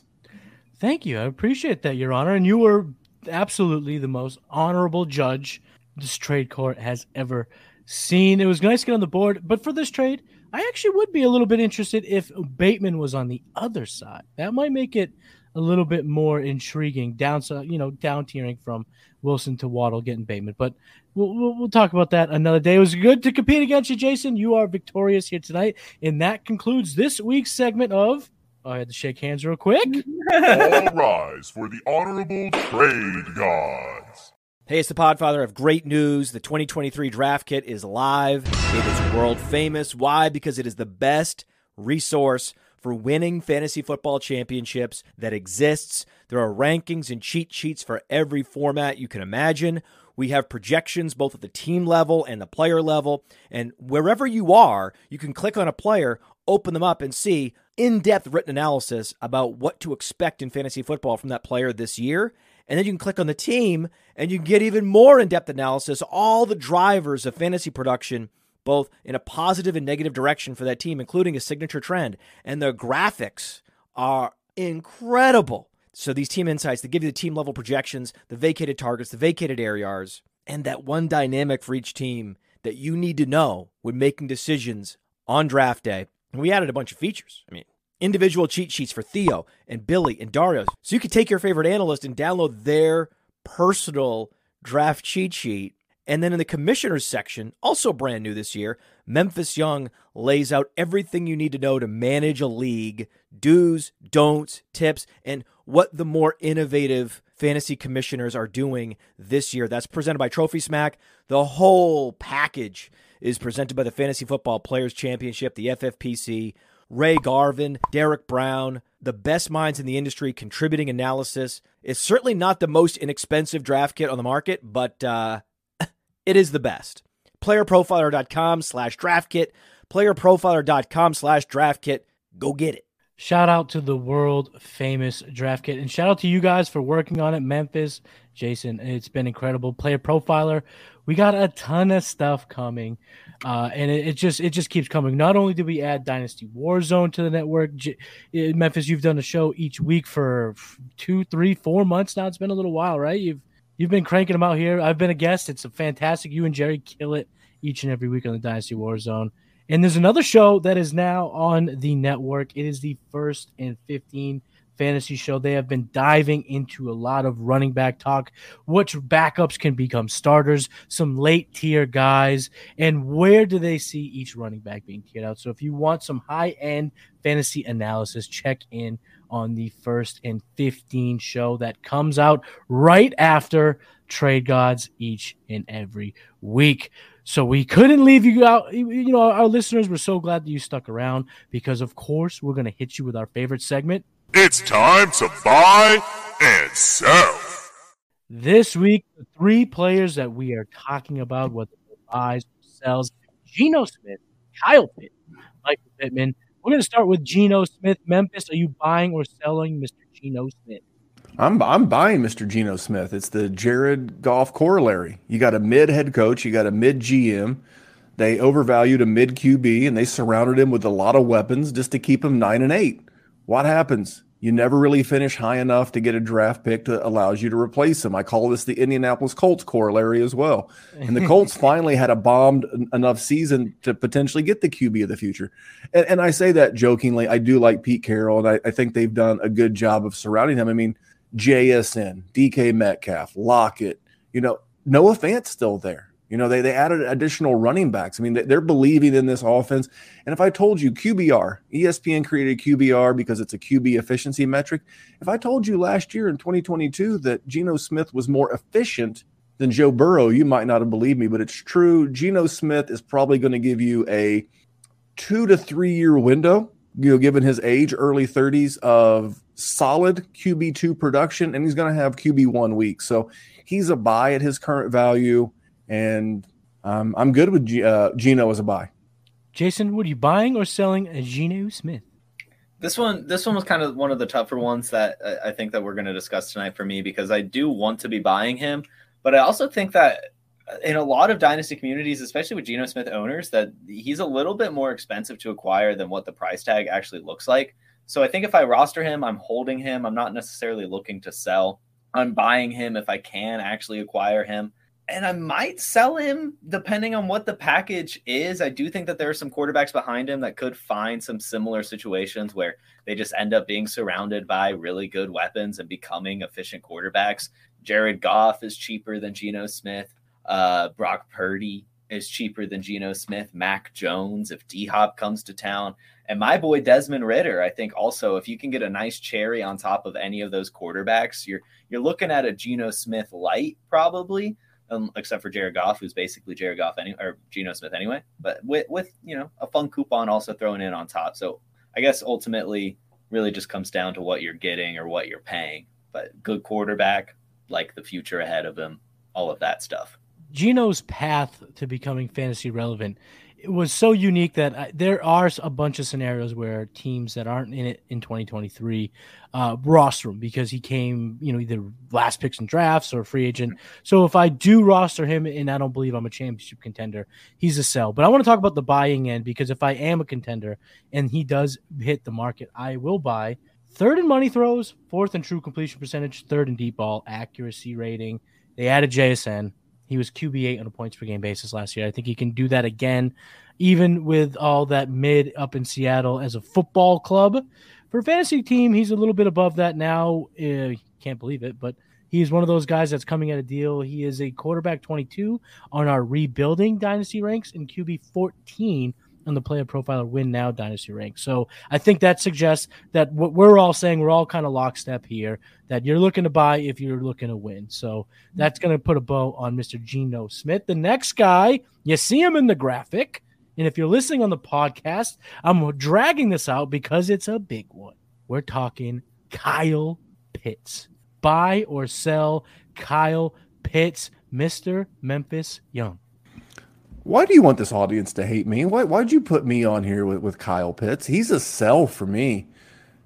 Thank you. I appreciate that, Your Honor. And you were absolutely the most honorable judge this trade court has ever seen. It was nice to get on the board, but for this trade, I actually would be a little bit interested if Bateman was on the other side. That might make it a little bit more intriguing. Down, you know, down tiering from Wilson to Waddle getting Bateman, but we'll, we'll, we'll talk about that another day. It was good to compete against you, Jason. You are victorious here tonight, and that concludes this week's segment of I had to shake hands real quick. All rise for the honorable trade gods. Hey, it's the Podfather of great news. The 2023 draft kit is live. It is world famous. Why? Because it is the best resource for winning fantasy football championships that exists. There are rankings and cheat sheets for every format you can imagine. We have projections both at the team level and the player level. And wherever you are, you can click on a player, open them up, and see in depth written analysis about what to expect in fantasy football from that player this year. And then you can click on the team and you can get even more in depth analysis, all the drivers of fantasy production, both in a positive and negative direction for that team, including a signature trend. And the graphics are incredible. So these team insights, they give you the team level projections, the vacated targets, the vacated yards, and that one dynamic for each team that you need to know when making decisions on draft day. And we added a bunch of features. I mean, individual cheat sheets for Theo and Billy and Dario. So you could take your favorite analyst and download their personal draft cheat sheet. And then in the commissioners section, also brand new this year, Memphis Young lays out everything you need to know to manage a league, do's, don'ts, tips, and what the more innovative fantasy commissioners are doing this year. That's presented by Trophy Smack. The whole package is presented by the Fantasy Football Players Championship, the FFPC. Ray Garvin, Derek Brown, the best minds in the industry contributing analysis. It's certainly not the most inexpensive draft kit on the market, but uh, it is the best. Playerprofiler.com slash draft kit. Playerprofiler.com slash draft kit. Go get it. Shout out to the world famous draft kit and shout out to you guys for working on it. Memphis, Jason, it's been incredible. Player profiler, we got a ton of stuff coming, uh, and it, it, just it just keeps coming. Not only did we add Dynasty Warzone to the network, J- uh, Memphis, you've done a show each week for two, three, four months now. It's been a little while, right? You've you've been cranking them out here. I've been a guest. It's a fantastic. You and Jerry kill it each and every week on the Dynasty Warzone. And there's another show that is now on the network. It is the first and 15 fantasy show. They have been diving into a lot of running back talk, which backups can become starters, some late tier guys, and where do they see each running back being tiered out. So if you want some high end fantasy analysis, check in on the first and 15 show that comes out right after Trade Gods each and every week. So we couldn't leave you out. You know, our listeners were so glad that you stuck around because, of course, we're going to hit you with our favorite segment. It's time to buy and sell. This week, the three players that we are talking about, whether buys or sells, Geno Smith, Kyle Pitts, Michael Pittman. We're going to start with Geno Smith. Memphis, are you buying or selling Mr. Geno Smith? I'm I'm buying Mr. Geno Smith. It's the Jared Goff corollary. You got a mid head coach, you got a mid GM. They overvalued a mid QB and they surrounded him with a lot of weapons just to keep him nine and eight. What happens? You never really finish high enough to get a draft pick that allows you to replace him. I call this the Indianapolis Colts corollary as well. And the Colts finally had a bombed enough season to potentially get the QB of the future. And, and I say that jokingly. I do like Pete Carroll, and I, I think they've done a good job of surrounding him. I mean, JSN, DK Metcalf, Lockett, you know, Noah Fant's still there. You know, they, they added additional running backs. I mean, they're believing in this offense. And if I told you QBR, ESPN created QBR because it's a QB efficiency metric. If I told you last year in 2022 that Geno Smith was more efficient than Joe Burrow, you might not have believed me, but it's true. Geno Smith is probably going to give you a two to three year window, you know, given his age, early 30s, of solid QB2 production, and he's going to have QB1 week. So he's a buy at his current value, and um, I'm good with G- uh, Geno as a buy. Jason, what are you buying or selling a Geno Smith? This one, this one was kind of one of the tougher ones that I think that we're going to discuss tonight for me because I do want to be buying him, but I also think that in a lot of dynasty communities, especially with Geno Smith owners, that he's a little bit more expensive to acquire than what the price tag actually looks like. So I think if I roster him, I'm holding him. I'm not necessarily looking to sell. I'm buying him if I can actually acquire him. And I might sell him depending on what the package is. I do think that there are some quarterbacks behind him that could find some similar situations where they just end up being surrounded by really good weapons and becoming efficient quarterbacks. Jared Goff is cheaper than Geno Smith. Uh, Brock Purdy is cheaper than Geno Smith. Mac Jones, if D Hop comes to town, and my boy Desmond Ridder, I think also if you can get a nice cherry on top of any of those quarterbacks, you're you're looking at a Geno Smith light probably, um, except for Jared Goff, who's basically Jared Goff any or Geno Smith anyway. But with with you know a fun coupon also thrown in on top. So I guess ultimately really just comes down to what you're getting or what you're paying. But good quarterback, like the future ahead of him, all of that stuff. Geno's path to becoming fantasy relevant it was so unique that I, there are a bunch of scenarios where teams that aren't in it in 2023 uh, roster him because he came, you know, either last picks and drafts or free agent. So if I do roster him and I don't believe I'm a championship contender, he's a sell. But I want to talk about the buying end because if I am a contender and he does hit the market, I will buy. Third in money throws, fourth in true completion percentage, third in deep ball accuracy rating. They added JSN. He was QB8 on a points per game basis last year. I think he can do that again, even with all that mid up in Seattle as a football club. For fantasy team, he's a little bit above that now. Uh, can't believe it, but He's one of those guys that's coming at a deal. He is a quarterback 22 on our rebuilding dynasty ranks and QB 14 on the player profiler win now dynasty rank. So I think that suggests that what we're all saying, we're all kind of lockstep here that you're looking to buy if you're looking to win. So that's going to put a bow on Mr. Geno Smith. The next guy, you see him in the graphic. And if you're listening on the podcast, I'm dragging this out because it's a big one. We're talking Kyle Pitts. Buy or sell Kyle Pitts, Mr. Memphis Young. Why do you want this audience to hate me? Why why'd you put me on here with, with Kyle Pitts? He's a sell for me.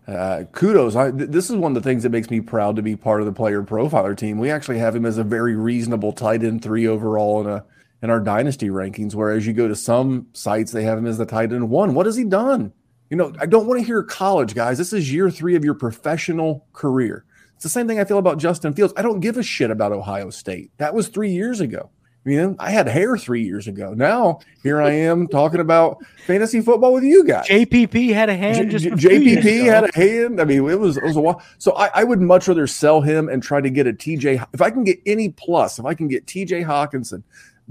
Uh, kudos. I, th- this is one of the things that makes me proud to be part of the player profiler team. We actually have him as a very reasonable tight end three overall in a in our dynasty rankings. Whereas you go to some sites, they have him as the tight end one. What has he done? You know, I don't want to hear college, guys. This is year three of your professional career. It's the same thing I feel about Justin Fields. I don't give a shit about Ohio State. That was three years ago. You know, I had hair three years ago. Now here I am talking about fantasy football with you guys. JPP had a hand. Just JPP had a hand. I mean, it was it was a while. So I, I, would much rather sell him and try to get a TJ. If I can get any plus, if I can get TJ Hockenson,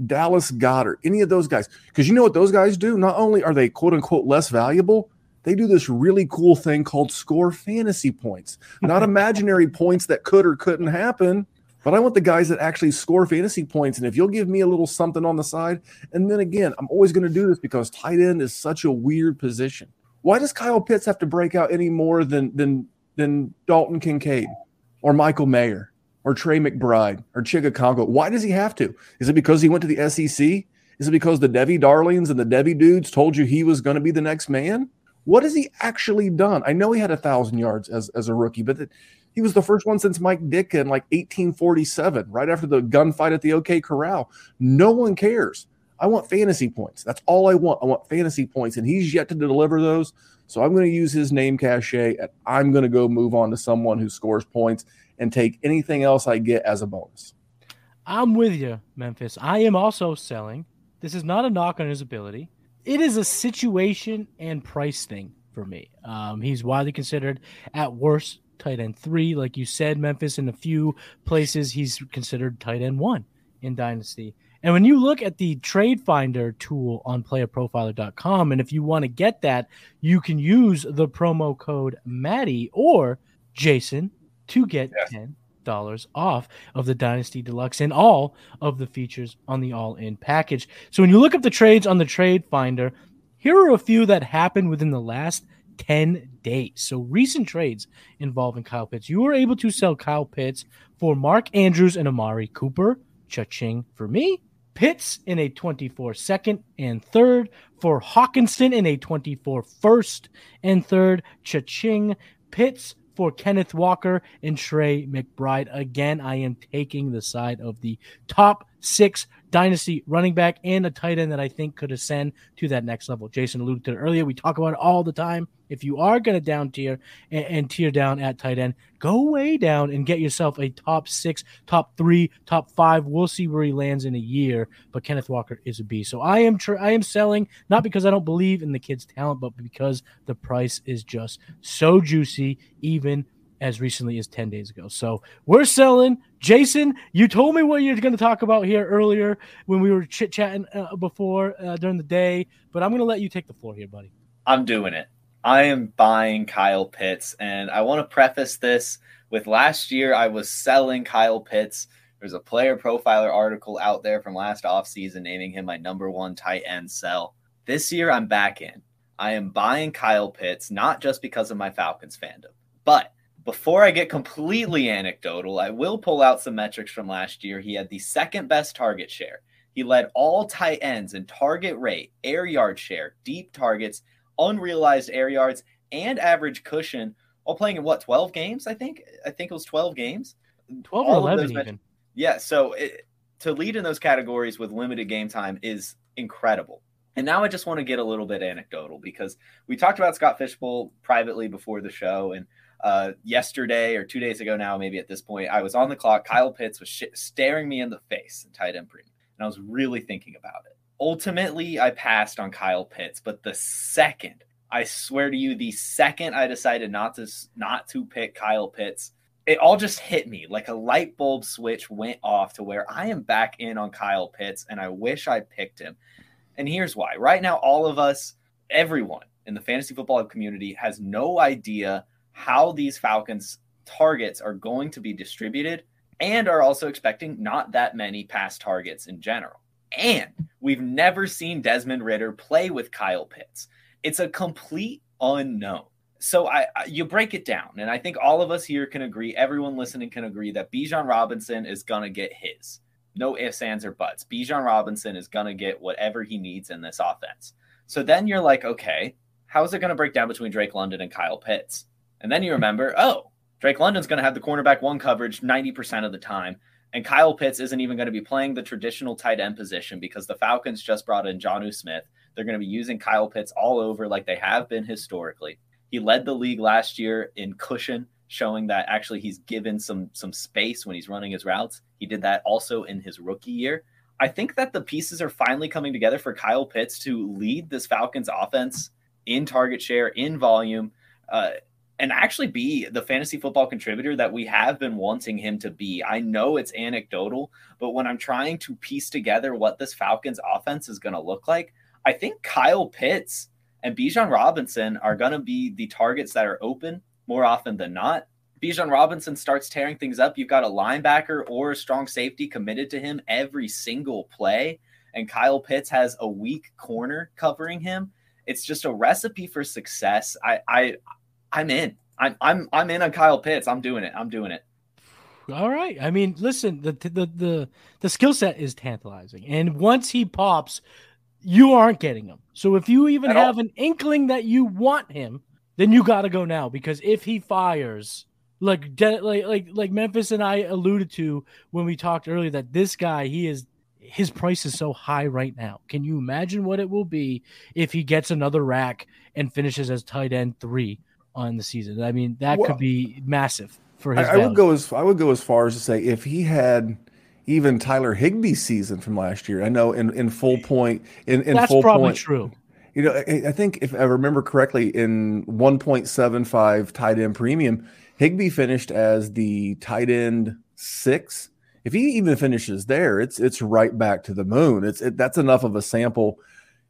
Dallas Goedert, any of those guys, because you know what those guys do. Not only are they quote unquote less valuable, they do this really cool thing called score fantasy points, not imaginary points that could or couldn't happen but I want the guys that actually score fantasy points. And if you'll give me a little something on the side, and then again, I'm always going to do this because tight end is such a weird position. Why does Kyle Pitts have to break out any more than than than Dalton Kincaid or Michael Mayer or Trey McBride or Chig Okonkwo? Why does he have to? Is it because he went to the SEC? Is it because the Devy Darlings and the Devy dudes told you he was going to be the next man? What has he actually done? I know he had a thousand yards as, as a rookie, but he was the first one since Mike Ditka in like 1847, right after the gunfight at the OK Corral. No one cares. I want fantasy points. That's all I want. I want fantasy points, and he's yet to deliver those. So I'm going to use his name cachet, and I'm going to go move on to someone who scores points and take anything else I get as a bonus. I'm with you, Memphis. I am also selling. This is not a knock on his ability. It is a situation and price thing for me. Um, he's widely considered at worst tight end three. Like you said, Memphis in a few places, he's considered tight end one in Dynasty. And when you look at the trade finder tool on playerprofiler.com, and if you want to get that, you can use the promo code Matty or Jason to get yes. $10 off of the Dynasty Deluxe and all of the features on the all in package. So when you look up the trades on the trade finder, here are a few that happened within the last 10 days. So recent trades involving Kyle Pitts. You were able to sell Kyle Pitts for Mark Andrews and Amari Cooper. Cha-ching for me. Pitts in a 24 second and third for Hockenson in a 24 first and third. Cha-ching. Pitts for Kenneth Walker and Trey McBride. Again, I am taking the side of the top six dynasty running back and a tight end that I think could ascend to that next level. Jason alluded to it earlier. We talk about it all the time. If you are going to down tier and, and, tier down at tight end, go way down and get yourself a top six, top three, top five. We'll see where he lands in a year. But Kenneth Walker is a beast. So I am tr- I am selling not because I don't believe in the kid's talent, but because the price is just so juicy, even as recently as 10 days ago. So we're selling. Jason, you told me what you're going to talk about here earlier when we were chit chatting uh, before uh, during the day, but I'm going to let you take the floor here, buddy. I'm doing it. I am buying Kyle Pitts, and I want to preface this with last year I was selling Kyle Pitts. There's a player profiler article out there from last offseason naming him my number one tight end sell. This year I'm back in. I am buying Kyle Pitts not just because of my Falcons fandom, but before I get completely anecdotal, I will pull out some metrics from last year. He had the second best target share. He led all tight ends in target rate, air yard share, deep targets, unrealized air yards, and average cushion while playing in what 12 games? I think. I think it was 12 games. 12 or 11 even. Yeah. So it, to lead in those categories with limited game time is incredible. And now I just want to get a little bit anecdotal because we talked about Scott Fish Bowl privately before the show and uh, yesterday or two days ago now, maybe at this point, I was on the clock. Kyle Pitts was sh- staring me in the face in tight end premium, and I was really thinking about it. Ultimately, I passed on Kyle Pitts, but the second I swear to you, the second I decided not to not to pick Kyle Pitts, it all just hit me like a light bulb switch went off to where I am back in on Kyle Pitts and I wish I picked him. And here's why. Right now, all of us, everyone in the fantasy football community has no idea how these Falcons targets are going to be distributed and are also expecting not that many pass targets in general. And we've never seen Desmond Ridder play with Kyle Pitts. It's a complete unknown so I, I, you break it down, and I think all of us here can agree, everyone listening can agree that Bijan Robinson is gonna get his. No ifs, ands, or buts. Bijan Robinson is gonna get whatever he needs in this offense. So then you're like, okay, how is it gonna break down between Drake London and Kyle Pitts? And then you remember, oh, Drake London's gonna have the cornerback one coverage 90% of the time. And Kyle Pitts isn't even going to be playing the traditional tight end position because the Falcons just brought in Jonnu Smith. They're going to be using Kyle Pitts all over like they have been historically. He led the league last year in cushion, showing that actually he's given some some space when he's running his routes. He did that also in his rookie year. I think that the pieces are finally coming together for Kyle Pitts to lead this Falcons offense in target share, in volume, uh, and actually be the fantasy football contributor that we have been wanting him to be. I know it's anecdotal, but when I'm trying to piece together what this Falcons offense is going to look like, I think Kyle Pitts and Bijan Robinson are going to be the targets that are open more often than not. Bijan Robinson starts tearing things up. You've got a linebacker or a strong safety committed to him every single play. And Kyle Pitts has a weak corner covering him. It's just a recipe for success. I, I, I'm in. I'm, I'm, I'm in on Kyle Pitts. I'm doing it. I'm doing it. All right. I mean, listen, the the the the skill set is tantalizing, and once he pops, you aren't getting him. So if you even At have all. an inkling that you want him, then you got to go now because if he fires, like like like like Memphis and I alluded to when we talked earlier that this guy he is his price is so high right now. Can you imagine what it will be if he gets another rack and finishes as tight end 3 on the season? I mean, that well, could be massive for his I, I would go as I would go as far as to say if he had even Tyler Higbee's season from last year. I know in, in full point in, in That's full probably point, true. You know, I, I, think if I remember correctly, in 1.75 tight end premium, Higbee finished as the tight end six. If he even finishes there, it's it's right back to the moon. It's it, that's enough of a sample,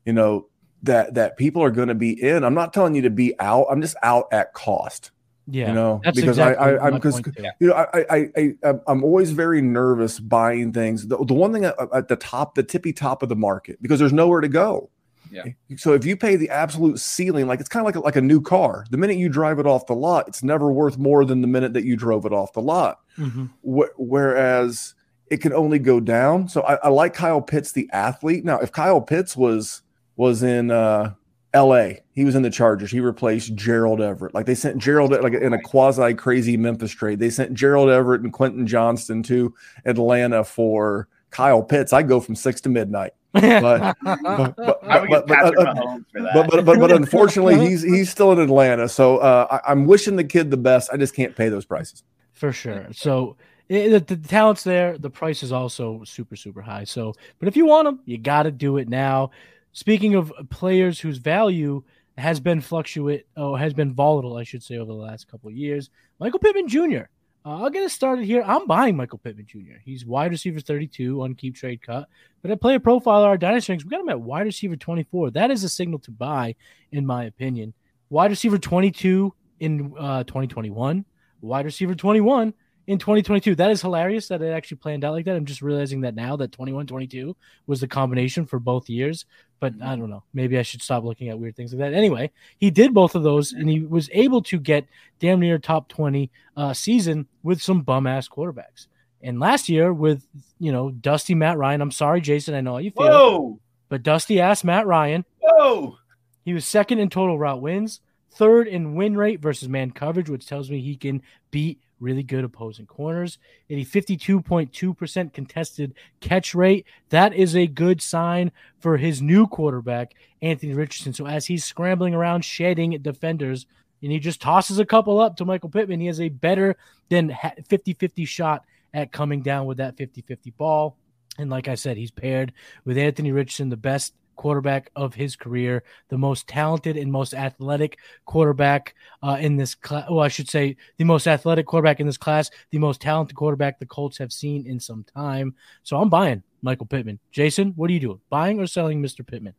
you know, that that people are going to be in. I'm not telling you to be out. I'm just out at cost. Yeah, you know, because exactly I, I am because you know I, I I I'm always very nervous buying things. The, the one thing at, at, the top, the tippy top of the market, because there's nowhere to go. Yeah. So if you pay the absolute ceiling, like it's kind of like a, like a new car. The minute you drive it off the lot, it's never worth more than the minute that you drove it off the lot. Mm-hmm. Wh- whereas it can only go down. So I, I like Kyle Pitts, the athlete. Now, if Kyle Pitts was was in uh L.A. He was in the Chargers. He replaced Gerald Everett. Like they sent Gerald like in a quasi crazy Memphis trade. They sent Gerald Everett and Quentin Johnston to Atlanta for Kyle Pitts. I go from six to midnight. But but but, but, but, but, unfortunately he's he's still in Atlanta. So uh, I, am wishing the kid the best. I just can't pay those prices. For sure. So it, the, the talent's there. The price is also super super high. So, but if you want them, you got to do it now. Speaking of players whose value has been fluctuate, oh, has been volatile, I should say, over the last couple of years, Michael Pittman Jr. Uh, I'll get it started here. I'm buying Michael Pittman Jr. He's wide receiver 32 on keep trade cut, but at player profile, our dynasty ranks, we got him at wide receiver 24. That is a signal to buy, in my opinion. Wide receiver 22 in uh, 2021, wide receiver 21 in 2022. That is hilarious that it actually planned out like that. I'm just realizing that now that 21 22 was the combination for both years. But I don't know. Maybe I should stop looking at weird things like that. Anyway, he did both of those and he was able to get damn near top 20 uh, season with some bum ass quarterbacks. And last year with, you know, Dusty Matt Ryan. I'm sorry, Jason. I know how you feel. Whoa. But Dusty ass Matt Ryan. Whoa. He was second in total route wins, third in win rate versus man coverage, which tells me he can beat really good opposing corners. At a 52.2% contested catch rate, that is a good sign for his new quarterback, Anthony Richardson. So as he's scrambling around, shedding defenders, and he just tosses a couple up to Michael Pittman, he has a better than 50 50 shot at coming down with that 50 50 ball. And like I said, he's paired with Anthony Richardson, the best quarterback of his career, the most talented and most athletic quarterback uh, in this class. Well, I should say the most athletic quarterback in this class, the most talented quarterback the Colts have seen in some time. So I'm buying Michael Pittman. Jason, what are you doing? Buying or selling Mr. Pittman?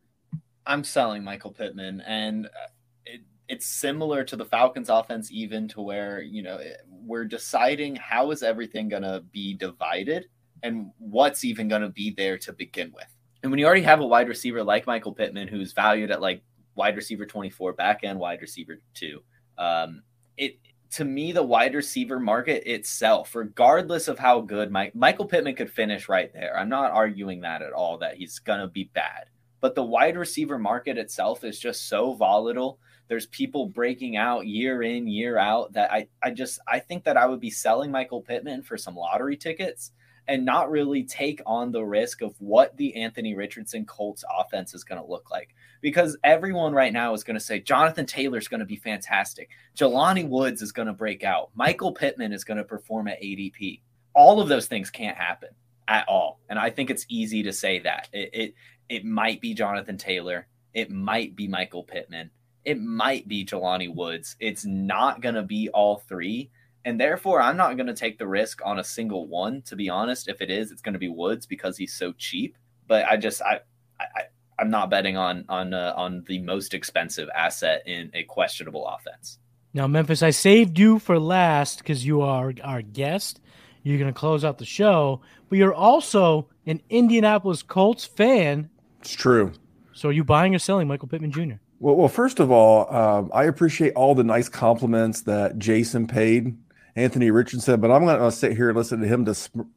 I'm selling Michael Pittman, and uh, it, it's similar to the Falcons' offense, even to where you know we're deciding how is everything going to be divided and what's even going to be there to begin with. And when you already have a wide receiver like Michael Pittman, who's valued at like wide receiver 24, back end wide receiver two, um, it to me the wide receiver market itself, regardless of how good Mike, Michael Pittman could finish right there. I'm not arguing that at all that he's to be bad, but the wide receiver market itself is just so volatile. There's people breaking out year in, year out that I, I just I think that I would be selling Michael Pittman for some lottery tickets and not really take on the risk of what the Anthony Richardson Colts offense is going to look like. Because everyone right now is going to say Jonathan Taylor is going to be fantastic. Jelani Woods is going to break out. Michael Pittman is going to perform at ADP. All of those things can't happen at all. And I think it's easy to say that. It it, it might be Jonathan Taylor. It might be Michael Pittman. It might be Jelani Woods. It's not going to be all three and therefore, I'm not going to take the risk on a single one. To be honest, if it is, it's going to be Woods because he's so cheap. But I just I I I'm not betting on on uh, on the most expensive asset in a questionable offense. Now, Memphis, I saved you for last because you are our guest. You're going to close out the show, but you're also an Indianapolis Colts fan. It's true. So, are you buying or selling Michael Pittman Jr.? Well, well, first of all, um, I appreciate all the nice compliments that Jason paid Anthony Richardson, but I'm going to sit here and listen to him to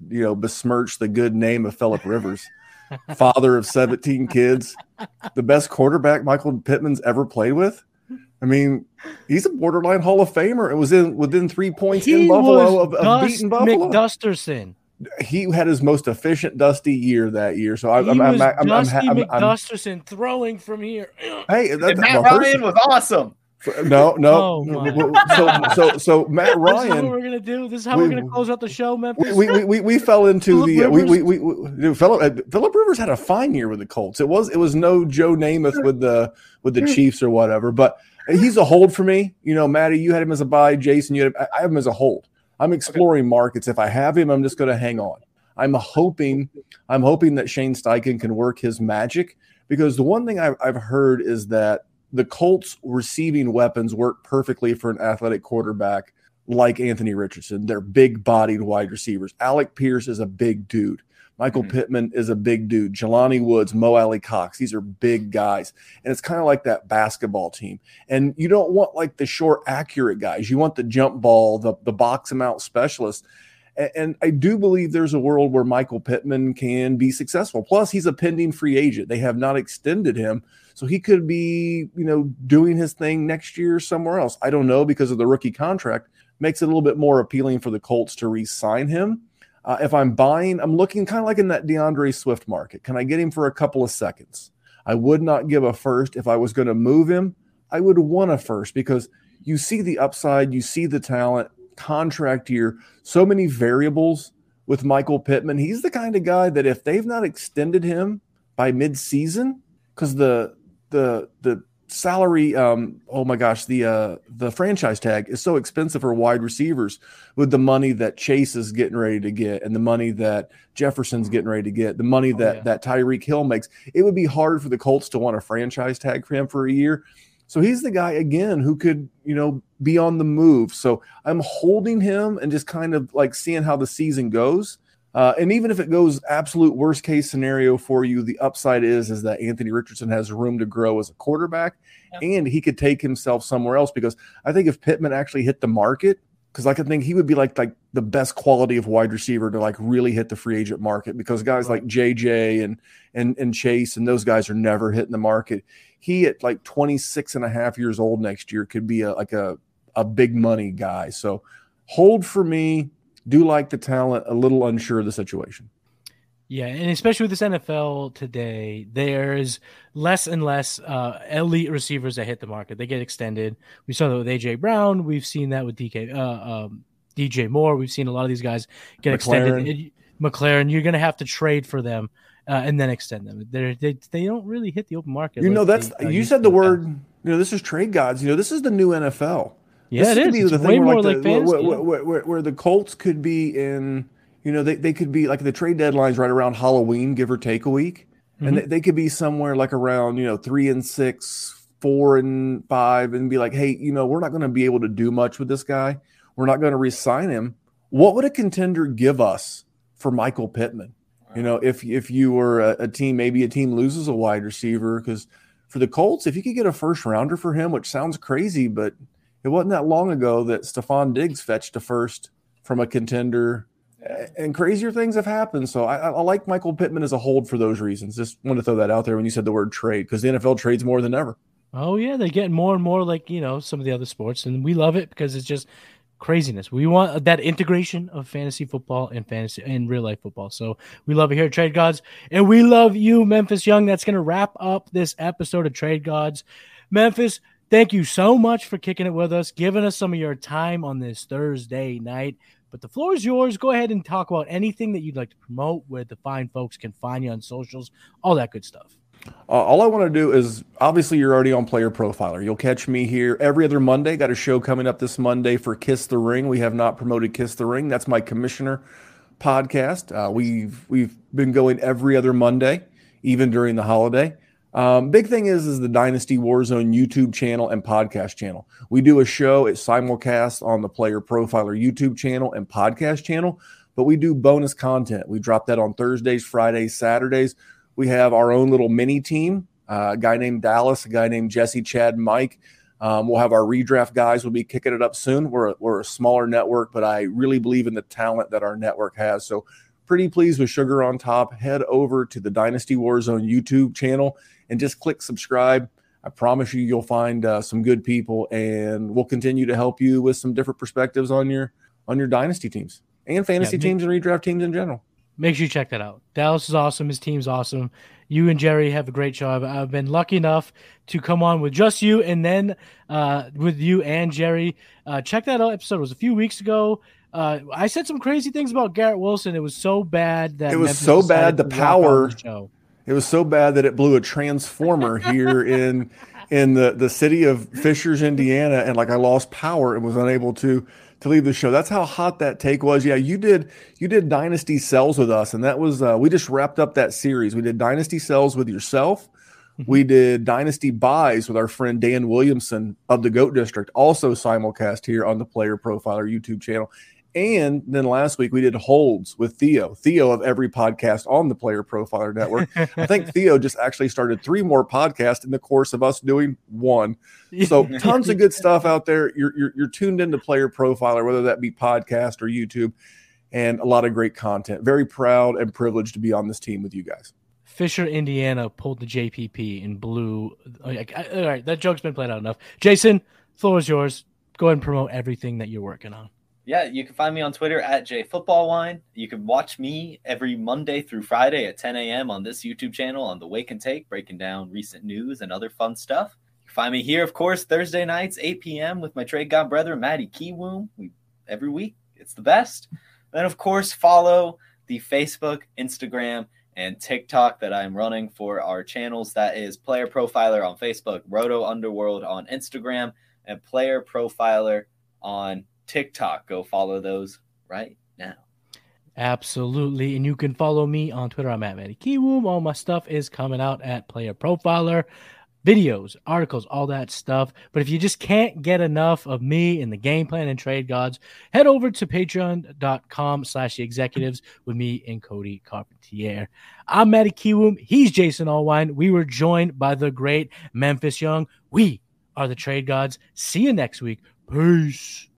you know besmirch the good name of Philip Rivers, father of 17 kids, the best quarterback Michael Pittman's ever played with. I mean, he's a borderline Hall of Famer. It was in within three points he in Buffalo of, of beating Buffalo. McDusterson. He had his most efficient Dusty year that year. So I, he I'm, I'm, I'm, Dusty I'm, I'm, McDusterson throwing from here. Hey, that, Matt Ryan was awesome. No, no. Oh, so, so, so Matt Ryan. This is what we're gonna do. This is how we, are gonna close out the show, Memphis. We we, we, we fell into the uh, we, we we we Philip Philip Rivers had a fine year with the Colts. It was it was no Joe Namath with the with the Chiefs or whatever, but he's a hold for me. You know, Matty, you had him as a buy. Jason, you had him, I have him as a hold. I'm exploring okay. markets. If I have him, I'm just going to hang on. I'm hoping I'm hoping that Shane Steichen can work his magic because the one thing I've, I've heard is that the Colts receiving weapons work perfectly for an athletic quarterback like Anthony Richardson. They're big bodied wide receivers. Alec Pierce is a big dude. Michael mm-hmm. Pittman is a big dude. Jelani Woods, Mo Alie-Cox, these are big guys. And it's kind of like that basketball team. And you don't want like the short, accurate guys. You want the jump ball, the, the box them out specialists. And, I do believe there's a world where Michael Pittman can be successful. Plus, he's a pending free agent. They have not extended him. So he could be, you know, doing his thing next year somewhere else. I don't know because of the rookie contract. Makes it a little bit more appealing for the Colts to re-sign him. Uh, if I'm buying, I'm looking kind of like in that D'Andre Swift market. Can I get him for a couple of seconds? I would not give a first if I was going to move him. I would want a first because you see the upside, you see the talent, contract year, so many variables with Michael Pittman. He's the kind of guy that if they've not extended him by mid-season, because the the the salary um oh my gosh the uh the franchise tag is so expensive for wide receivers with the money that Chase is getting ready to get and the money that Jefferson's getting ready to get the money oh, that yeah. that Tyreek Hill makes it would be hard for the Colts to want a franchise tag for him for a year so he's the guy again who could you know be on the move so I'm holding him and just kind of like seeing how the season goes uh, and even if it goes absolute worst case scenario for you, the upside is is that Anthony Richardson has room to grow as a quarterback, and he could take himself somewhere else. Because I think if Pittman actually hit the market, because I could think he would be like like the best quality of wide receiver to like really hit the free agent market. Because guys right. like JJ and and and Chase and those guys are never hitting the market. He at like 26 and a half years old next year could be a like a a big money guy. So hold for me do like the talent, a little unsure of the situation. Yeah, and especially with this NFL today, there's less and less uh, elite receivers that hit the market. They get extended. We saw that with AJ Brown. We've seen that with DK, uh, um, DJ Moore. We've seen a lot of these guys get McLaurin. extended. McLaurin, you're going to have to trade for them uh, and then extend them. They're, they they don't really hit the open market. You know, that's they, you said the word. You know, this is trade gods. You know, this is the new NFL. Yeah, this it could be the way thing where, more like the, fantasy. where, where, where, where the Colts could be in. You know, they, they could be like the trade deadlines right around Halloween, give or take a week, and Mhm. they, they could be somewhere like around you know three and six, four and five, and be like, hey, you know, we're not going to be able to do much with this guy. We're not going to re-sign him. What would a contender give us for Michael Pittman? You know, if if you were a, a team, maybe a team loses a wide receiver because for the Colts, if you could get a first rounder for him, which sounds crazy, but it wasn't that long ago that Stefon Diggs fetched a first from a contender, and crazier things have happened. So I, I like Michael Pittman as a hold for those reasons. Just want to throw that out there when you said the word trade because the NFL trades more than ever. Oh yeah, they're getting more and more like you know some of the other sports, and we love it because it's just craziness. We want that integration of fantasy football and fantasy and real life football. So we love it here at Trade Gods, and we love you, Memphis Young. That's gonna wrap up this episode of Trade Gods. Memphis, thank you so much for kicking it with us, giving us some of your time on this Thursday night. But the floor is yours. Go ahead and talk about anything that you'd like to promote, where the fine folks can find you on socials, all that good stuff. Uh, all I want to do is obviously you're already on Player Profiler. You'll catch me here every other Monday. Got a show coming up this Monday for Kiss the Ring. We have not promoted Kiss the Ring. That's my commissioner podcast. Uh, we've we've been going every other Monday, even during the holiday. Um, big thing is is the Dynasty Warzone YouTube channel and podcast channel. We do a show. It's simulcast on the Player Profiler YouTube channel and podcast channel, but we do bonus content. We drop that on Thursdays, Fridays, Saturdays. We have our own little mini team. Uh, a guy named Dallas, a guy named Jesse, Chad, Mike. Um, we'll have our redraft guys. We'll be kicking it up soon. We're a, we're a smaller network, but I really believe in the talent that our network has. So pretty pleased with Sugar on Top. Head over to the Dynasty Warzone YouTube channel and just click subscribe. I promise you, you'll find uh, some good people, and we'll continue to help you with some different perspectives on your on your dynasty teams and fantasy me- teams and redraft teams in general. make sure you check that out. Dallas is awesome. His team's awesome. You and Jerry have a great show. I've, I've been lucky enough to come on with just you and then uh, with you and Jerry. Uh, check that out episode. It was a few weeks ago. Uh, I said some crazy things about Garrett Wilson. It was so bad that It was Memphis so bad, the to walk on power-. It was so bad that it blew a transformer here in in the the city of Fishers, Indiana, and like I lost power and was unable to to leave the show. That's how hot that take was. Yeah, you did you did Dynasty Sells with us, and that was uh, we just wrapped up that series. We did Dynasty Sells with yourself. We did Dynasty Buys with our friend Dan Williamson of the Goat District, also simulcast here on the Player Profiler YouTube channel. And then last week we did holds with Theo, Theo of every podcast on the Player Profiler Network. I think Theo just actually started three more podcasts in the course of us doing one. So tons of good stuff out there. You're, you're you're tuned into Player Profiler, whether that be podcast or YouTube, and a lot of great content. Very proud and privileged to be on this team with you guys. Fisher, Indiana pulled the JPP and blew. Oh, all right, that joke's been played out enough. Jason, floor is yours. Go ahead and promote everything that you're working on. Yeah, you can find me on Twitter at JFootballWine. You can watch me every Monday through Friday at 10 a.m. on this YouTube channel on the Wake and Take, breaking down recent news and other fun stuff. You can find me here, of course, Thursday nights, 8 p.m. with my trade god brother, Matty Kiwoom. We every week. It's the best. Then, of course, follow the Facebook, Instagram, and TikTok that I'm running for our channels. That is Player Profiler on Facebook, Roto Underworld on Instagram, and Player Profiler on TikTok. Go follow those right now. Absolutely. And you can follow me on Twitter. I'm at Matty Kiwoom. All my stuff is coming out at Player Profiler. Videos, articles, all that stuff. But if you just can't get enough of me and the game plan and trade gods, head over to patreon.com slash the executives with me and Cody Carpentier. I'm Matty Kiwoom. He's Jason Allwine. We were joined by the great Memphis Young. We are the trade gods. See you next week. Peace.